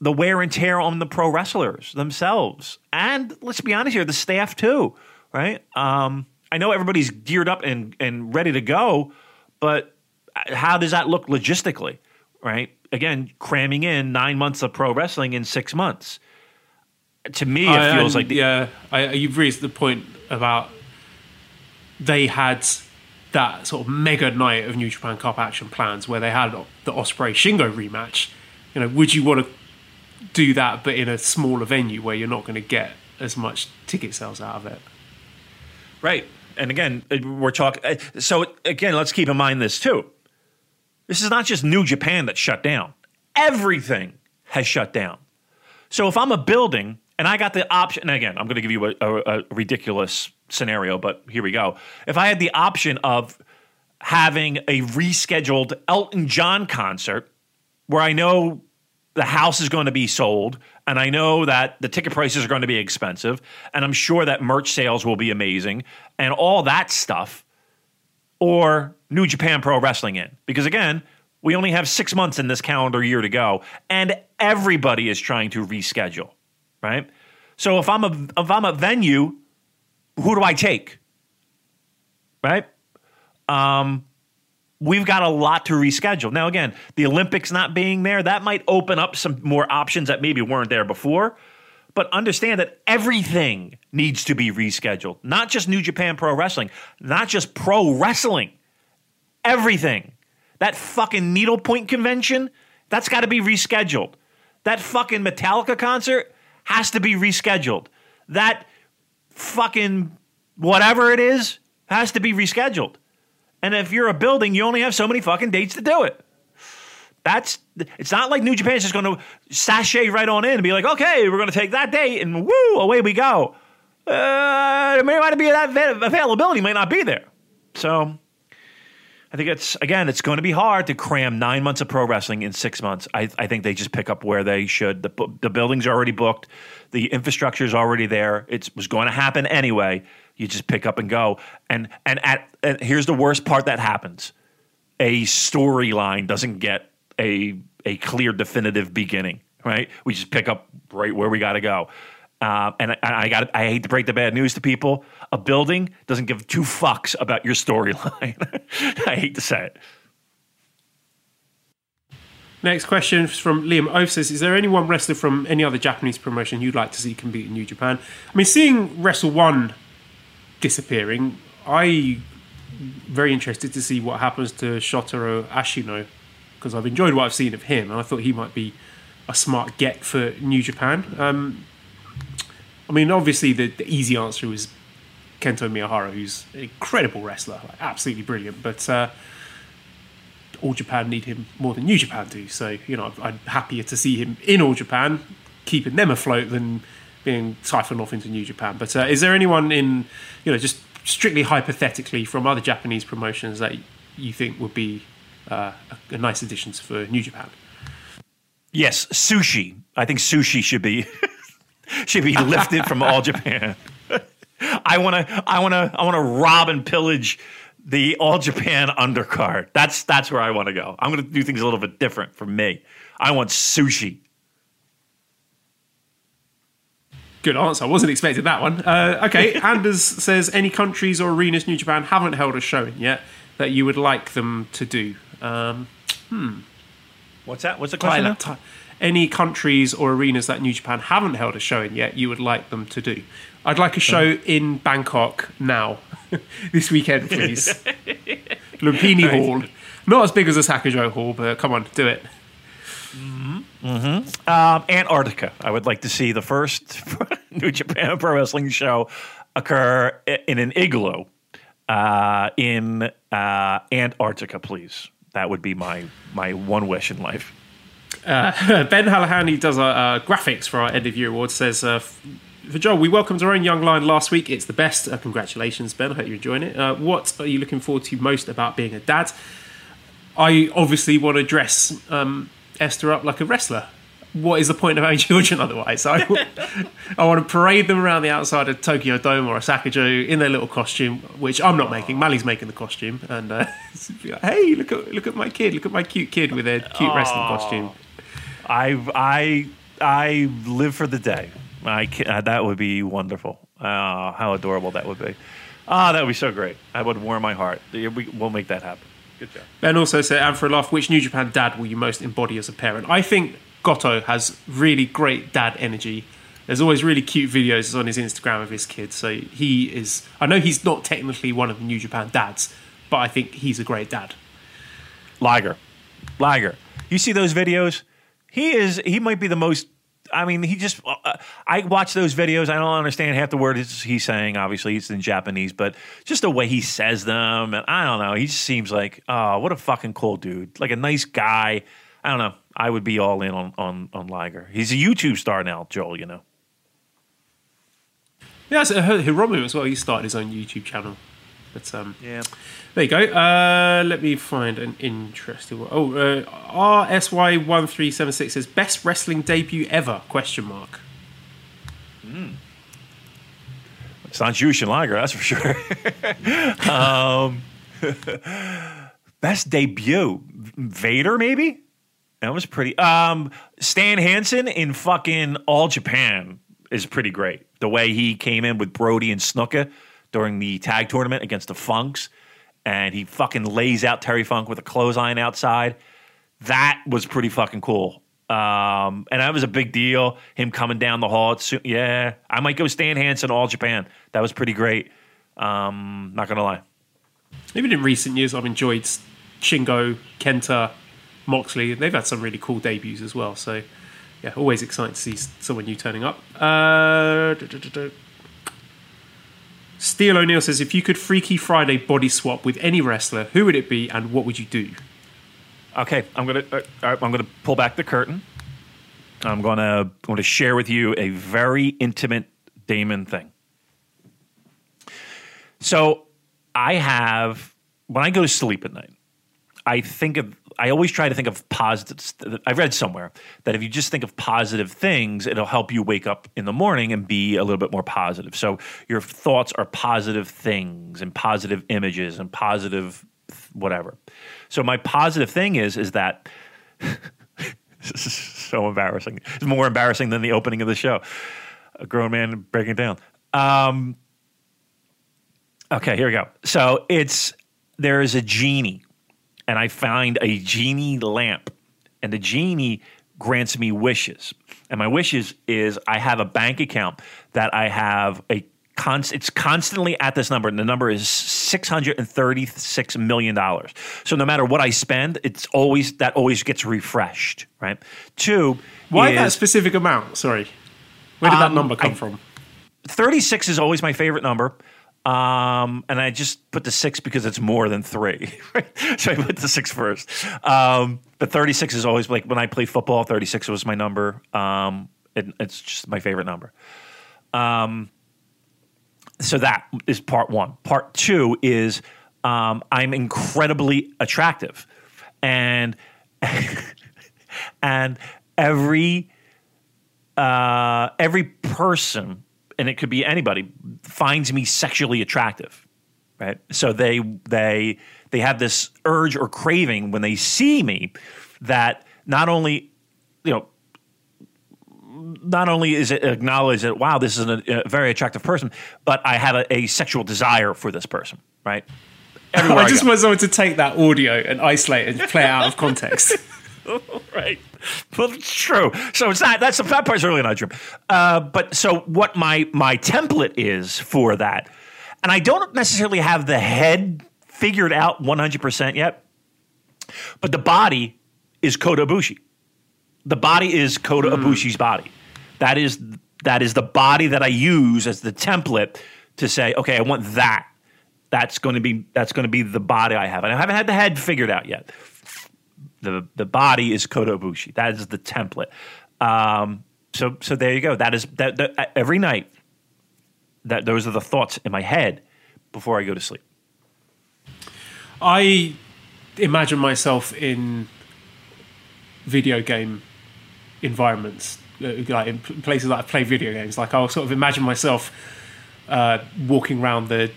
The wear and tear on the pro wrestlers themselves, and let's be honest here, the staff too, right? Um, I know everybody's geared up and and ready to go, but how does that look logistically, right? Again, cramming in nine months of pro wrestling in six months to me, it feels and, like the, yeah, I, you've raised the point about they had that sort of mega night of New Japan Cup action plans where they had the Ospreay Shingo rematch. You know, would you want to do that, but in a smaller venue where you're not going to get as much ticket sales out of it? right. And again, uh, we're talking. So again, let's keep in mind this too. This is not just New Japan that's shut down. Everything has shut down. So if I'm a building and I got the option, and again, I'm going to give you a, a, a ridiculous scenario, but here we go. If I had the option of having a rescheduled Elton John concert where I know the house is going to be sold and I know that the ticket prices are going to be expensive and I'm sure that merch sales will be amazing and all that stuff or New Japan Pro Wrestling in because again we only have 6 months in this calendar year to go and everybody is trying to reschedule right so if I'm a if I'm a venue who do I take right um we've got a lot to reschedule. Now, again, the Olympics not being there, that might open up some more options that maybe weren't there before. But understand that everything needs to be rescheduled, not just New Japan Pro Wrestling, not just pro wrestling, everything. That fucking needlepoint convention, that's got to be rescheduled. That fucking Metallica concert has to be rescheduled. That fucking whatever it is has to be rescheduled. And if you're a building, you only have so many fucking dates to do it. That's it's not like New Japan's just going to sashay right on in and be like, okay, we're going to take that date and woo, away we go. Uh, it may not be that availability might not be there. So I think it's again, it's going to be hard to cram nine months of pro wrestling in six months. I, I think they just pick up where they should. The, the buildings already booked, the infrastructure is already there. It was going to happen anyway. You just pick up and go. And and at and here's the worst part that happens: a storyline doesn't get a a clear, definitive beginning. Right? We just pick up right where we got to go. Uh, and I, I got I hate to break the bad news to people. A building doesn't give two fucks about your storyline. I hate to say it. Next question is from Liam Oath says, Is there anyone wrestler from any other Japanese promotion you'd like to see compete in New Japan? I mean, seeing Wrestle-1 disappearing, I very interested to see what happens to Shotaro Ashino because I've enjoyed what I've seen of him, and I thought he might be a smart get for New Japan. Um, I mean, obviously, the, the, easy answer was Kento Miyahara, who's an incredible wrestler, like, absolutely brilliant. But uh, All Japan need him more than New Japan do. So, you know, I'm happier to see him in All Japan, keeping them afloat, than being siphoned off into New Japan. But uh, is there anyone in, you know, just strictly hypothetically from other Japanese promotions that you think would be uh, a, nice addition for New Japan? Yes, sushi. I think sushi should be should be lifted from all Japan. I want to I want to I want to rob and pillage the all Japan undercard. That's that's where I want to go. I'm going to do things a little bit different for me. I want sushi. Good answer. I wasn't expecting that one. Uh, okay, Anders says any countries or arenas New Japan haven't held a show in yet that you would like them to do. Um, hmm. What's that? What's the question? any countries or arenas that New Japan haven't held a show in yet you would like them to do? I'd like a show in Bangkok now, this weekend, please. Lumpini Hall. Not as big as Osaka-jo Hall, but come on, do it. Mm-hmm. Mm-hmm. Um, Antarctica. I would like to see the first New Japan Pro Wrestling show occur in an igloo uh, in uh, Antarctica, please. That would be my my one wish in life. Uh, ben Halahani does our graphics for our end of year awards. Says uh, for Joel, we welcomed our own young lion last week. It's the best. Uh, congratulations, Ben. I hope you're enjoying it. Uh, what are you looking forward to most about being a dad? I obviously want to dress um, Esther up like a wrestler. What is the point of having children otherwise? I, I want to parade them around the outside of Tokyo Dome or Osaka-jo in their little costume, which I'm not making. Mally's making the costume, and uh, like, hey, look at look at my kid, look at my cute kid with a cute Aww. wrestling costume. I I I live for the day. I can, uh, that would be wonderful. Uh, how adorable that would be. Ah, that would be so great. I would warm my heart. We, will make that happen. Good job. Ben also said, and for a laugh, which New Japan dad will you most embody as a parent? I think Goto has really great dad energy. There's always really cute videos on his Instagram of his kids. So he is. I know he's not technically one of the New Japan dads, but I think he's a great dad. Liger, Liger. You see those videos? He is. He might be the most I mean, he just. Uh, I watch those videos. I don't understand half the words he's saying. Obviously, it's in Japanese, but just the way he says them, and I don't know. He just seems like, oh, what a fucking cool dude. Like a nice guy. I don't know. I would be all in on on on Liger. He's a YouTube star now, Joel. You know. Yeah, I heard Hiromu as well. He started his own YouTube channel. But um, Yeah. there you go. Uh, let me find an interesting one. Oh, uh, RSY one three seven six says best wrestling debut ever? Question mark. It's not Jushin Liger, that's for sure. um, best debut, Vader maybe. That was pretty. Um, Stan Hansen in fucking All Japan is pretty great. The way he came in with Brody and Snuka during the tag tournament against the Funks, and he fucking lays out Terry Funk with a clothesline outside. That was pretty fucking cool. Um, and that was a big deal. Him coming down the hall. It's, yeah, I might go Stan Hansen All Japan. That was pretty great. Um, not gonna lie. Even in recent years, I've enjoyed Shingo, Kenta, Moxley. They've had some really cool debuts as well. So, yeah, always exciting to see someone new turning up. Uh, duh, duh, duh, duh. Steel O'Neill says, if you could Freaky Friday body swap with any wrestler, who would it be and what would you do? Okay, I'm gonna uh, I'm gonna pull back the curtain. I'm gonna I'm gonna share with you a very intimate Damon thing. So I have when I go to sleep at night, I think of I always try to think of positive. I've read somewhere that if you just think of positive things, it'll help you wake up in the morning and be a little bit more positive. So your thoughts are positive things and positive images and positive whatever. So my positive thing is is that this is so embarrassing. It's more embarrassing than the opening of the show. A grown man breaking down. Um, okay, here we go. So it's there is a genie, and I find a genie lamp, and the genie grants me wishes, and my wishes is I have a bank account that I have a const, it's constantly at this number, and the number is six hundred and thirty six million dollars. So no matter what I spend, it's always that always gets refreshed, right? Two, Why is, that specific amount? Sorry. Where did that Um, number come I- from? 36 is always my favorite number. Um, and I just put the six because it's more than three. Right? so I put the six first. Um, but 36 is always like when I play football, 36 was my number. Um, it, it's just my favorite number. Um, so that is part one. Part two is um, I'm incredibly attractive. And and every uh, every person, and it could be anybody, finds me sexually attractive, right? So they they they have this urge or craving when they see me that not only you know not only is it acknowledged that wow this is a, a very attractive person, but I have a, a sexual desire for this person, right? Everywhere I just go. want someone to take that audio and isolate and play it out of context. right. Well, it's true. So it's not. That's that part's really not true. Uh, but so what my my template is for that, and I don't necessarily have the head figured out one hundred percent yet, but the body is Kota Ibushi. The body is Kota Ibushi's body. That is that is the body that I use as the template to say, okay, I want that. That's going to be that's going to be the body I have, and I haven't had the head figured out yet the the body is Kota Ibushi. That is the template. Um, so so there you go. That is that, that every night. That those are the thoughts in my head before I go to sleep. I imagine myself in video game environments, uh, like in places that I play video games. Like I'll sort of imagine myself uh, walking around the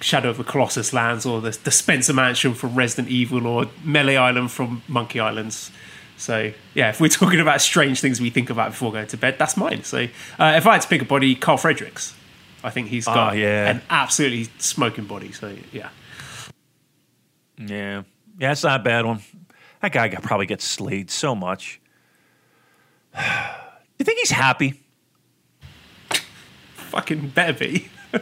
Shadow of the Colossus lands, or the, the Spencer Mansion from Resident Evil, or Melee Island from Monkey Islands. So yeah, if we're talking about strange things we think about before going to bed, that's mine. So uh, if I had to pick a body, Karl Fredericks. I think he's got Ah, yeah. an absolutely smoking body. So yeah. Yeah, yeah, it's not a bad one. That guy got, probably gets slayed so much. you think he's happy? Fucking better be.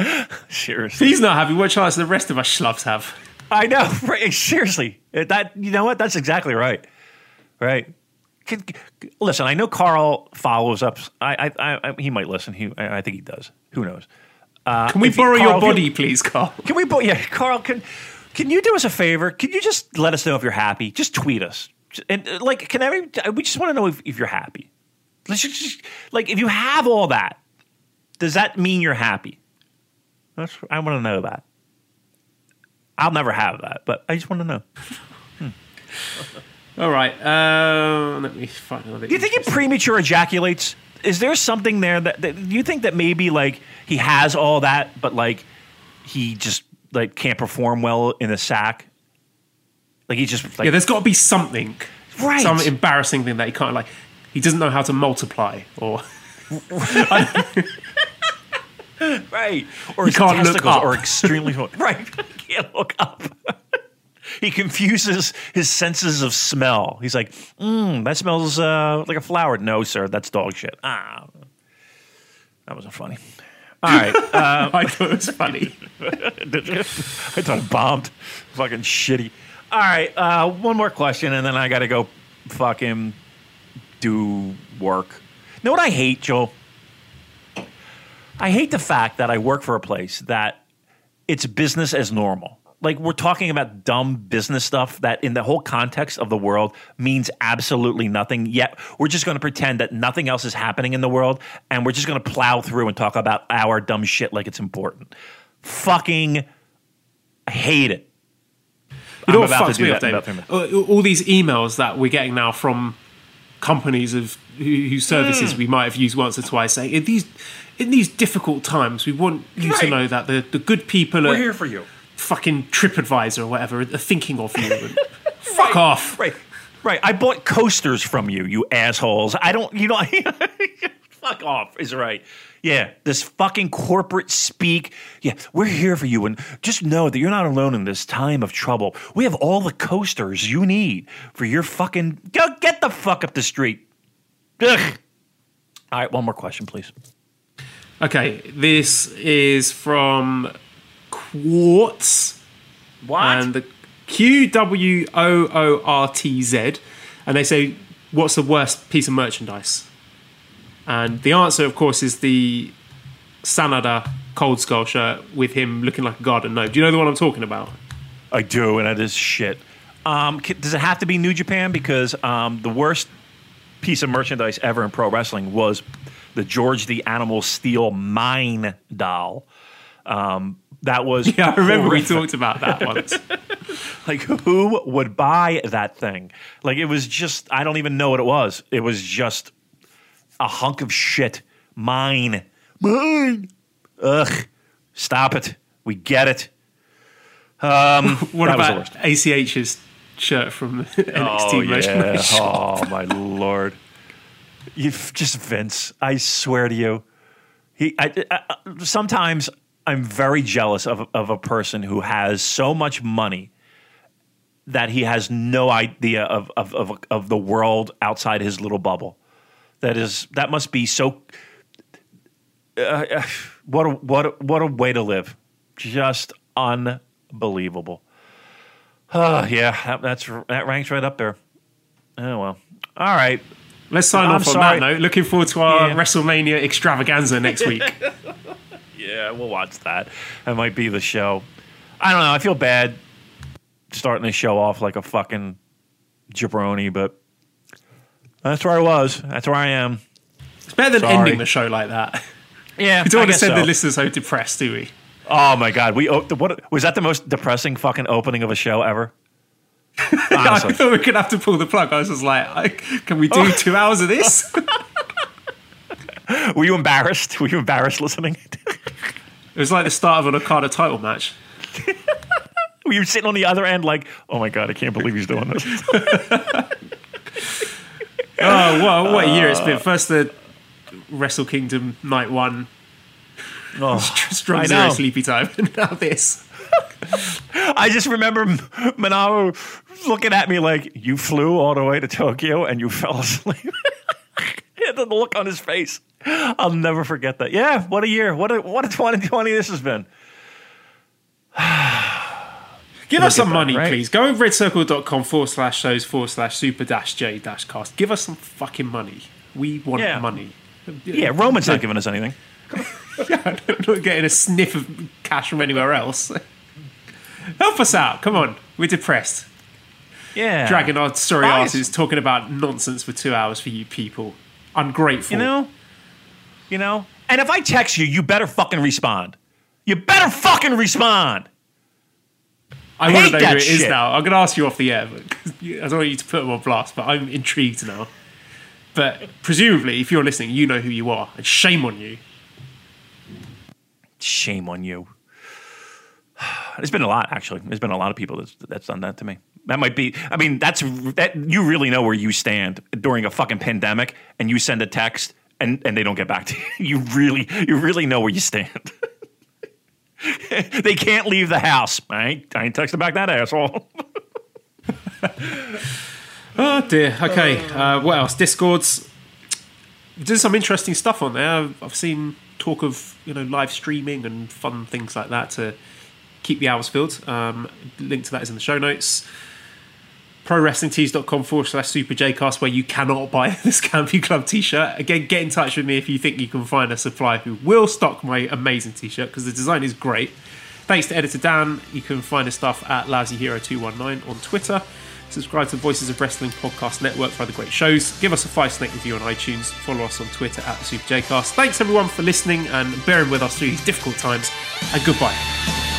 Seriously, he's not happy, what chance do the rest of us schlubs have? I know. Right, seriously, that you know what? That's exactly right. Right. Listen, I know Karl follows up. I, I, I he might listen. He, I, I think he does. Who knows? Can we if you- borrow Karl, your body, please, Karl? Can we? bo- Yeah, Karl. Can can you do us a favor? Can you just let us know if you're happy? Just tweet us. And uh, like, can every? We just want to know if, if you're happy. Let's just like if you have all that, Does that mean you're happy? That's I want to know that. I'll never have that, but I just want to know. All right. Uh, let me find another. Do you think he premature ejaculates? Is there something there that, that you think that maybe like he has all that, but like he just like can't perform well in a sack? Like he just like yeah, there's got to be something, Right. Some embarrassing thing that he can't like. He doesn't know how to multiply, or right, or his can't look up. are extremely small. right. He can't look up. he confuses his senses of smell. He's like, mm, that smells uh, like a flower. No, sir, that's dog shit. Ah, that wasn't funny. All right. I thought it was funny. I thought it bombed. Fucking shitty. All right, uh, one more question, and then I got to go fucking do work. know what I hate, Joel? I hate the fact that I work for a place that it's business as normal. Like we're talking about dumb business stuff that, in the whole context of the world, means absolutely nothing. Yet we're just going to pretend that nothing else is happening in the world, and we're just going to plow through and talk about our dumb shit like it's important. Fucking hate it. You know I'm what about to fucks do me that up, David? about three minutes. All all these emails that we're getting now from companies of whose Hmm. services we might have used once or twice, saying these in these difficult times, we want you to know that the, the good people We're here for you. fucking TripAdvisor or whatever are thinking of you. Fuck off. Right. Right. I bought coasters from you, you assholes. I don't, you know, fuck off is right. Yeah, this fucking corporate speak. Yeah, we're here for you. And just know that you're not alone in this time of trouble. We have all the coasters you need for your fucking. Go get the fuck up the street. Ugh. All right, one more question, please. Okay, this is from Quartz. What? and the Q W O O R T Z, and they say, "What's the worst piece of merchandise?" And the answer, of course, is the Sanada Cold Skull shirt with him looking like a garden gnome. Do you know the one I'm talking about? I do, and that is shit. Um, does it have to be New Japan? Because um, the worst piece of merchandise ever in pro wrestling was the George the Animal Steele Mine doll. Um, that was Yeah, I remember we talked about that once. Like, who would buy that thing? Like, it was just, I don't even know what it was. It was just a hunk of shit. Mine. Mine. Ugh. Stop it. We get it. Um, What that was the about. ACH's shirt from NXT Oh, merchandise? yeah. oh my lord. You just Vince. I swear to you. He. I, I, I- sometimes I'm very jealous of of a person who has so much money that he has no idea of of of, of the world outside his little bubble. That is that must be so. Uh, uh, what a what a, what a way to live. Just unbelievable. Uh, yeah, that, that's that ranks right up there. Oh well. All right. Let's sign I'm off on sorry. that note. Looking forward to our Yeah. WrestleMania extravaganza next week. Yeah, we'll watch that. That might be the show. I don't know. I feel bad starting the show off like a fucking jabroni, but that's where I was. That's where I am. It's better than Sorry. ending the show like that. Yeah, We don't I want to send so. the listeners so depressed, do we? Oh my god, we oh, op- what was that the most depressing fucking opening of a show ever? I thought we could have to pull the plug. I was just like, I- can we do oh. two hours of this? Were you embarrassed? Were you embarrassed listening? It was like the start of an Okada title match. Were you sitting on the other end like, oh my god, I can't believe he's doing this? Oh, what, what a year it's been. Uh. First the Wrestle Kingdom night one, Oh, strong I zero sleepy time, now this. I just remember M- Manabu looking at me like, "You flew all the way to Tokyo and you fell asleep." and the look on his face, I'll never forget that. Yeah, what a year! What a what a 2020 this has been. Give us some money, right? please. Go to redcircle.com forward slash shows forward slash super dash J dash cast. Give us some fucking money. We want Yeah. money. Yeah, Roman's not giving us anything. I'm not getting a sniff of cash from anywhere else. Help us out. Come on. We're depressed. Yeah, Dragging our sorry asses talking about nonsense for two hours for you people. Ungrateful. You know, you know, And if I text you, you better fucking respond. You better fucking respond. I hate want to know who it is shit. now. I'm going to ask you off the air. But I don't want you to put them on blast, but I'm intrigued now. But presumably, if you're listening, you know who you are, and shame on you. Shame on you. There's been a lot, actually. There's been a lot of people that's, that's done that to me. That might be. I mean, that's that. You really know where you stand during a fucking pandemic, and you send a text, and and they don't get back to you. You really, you really know where you stand. they can't leave the house. I ain't, I ain't texting back that asshole. Oh dear. Okay. Uh, what else? Discords. There's some interesting stuff on there. I've seen talk of you know live streaming and fun things like that to keep the hours filled. Um, link to that is in the show notes. ProWrestlingTees.com forward slash Super Jcast, where you cannot buy this Scampi Club t shirt. Again, get in touch with me if you think you can find a supplier who will stock my amazing t shirt because the design is great. Thanks to editor Dan. You can find his stuff at LousyHero219 on Twitter. Subscribe to Voices of Wrestling Podcast Network for other great shows. Give us a five snake review on iTunes. Follow us on Twitter at the Super. Thanks everyone for listening and bearing with us through these difficult times. And goodbye.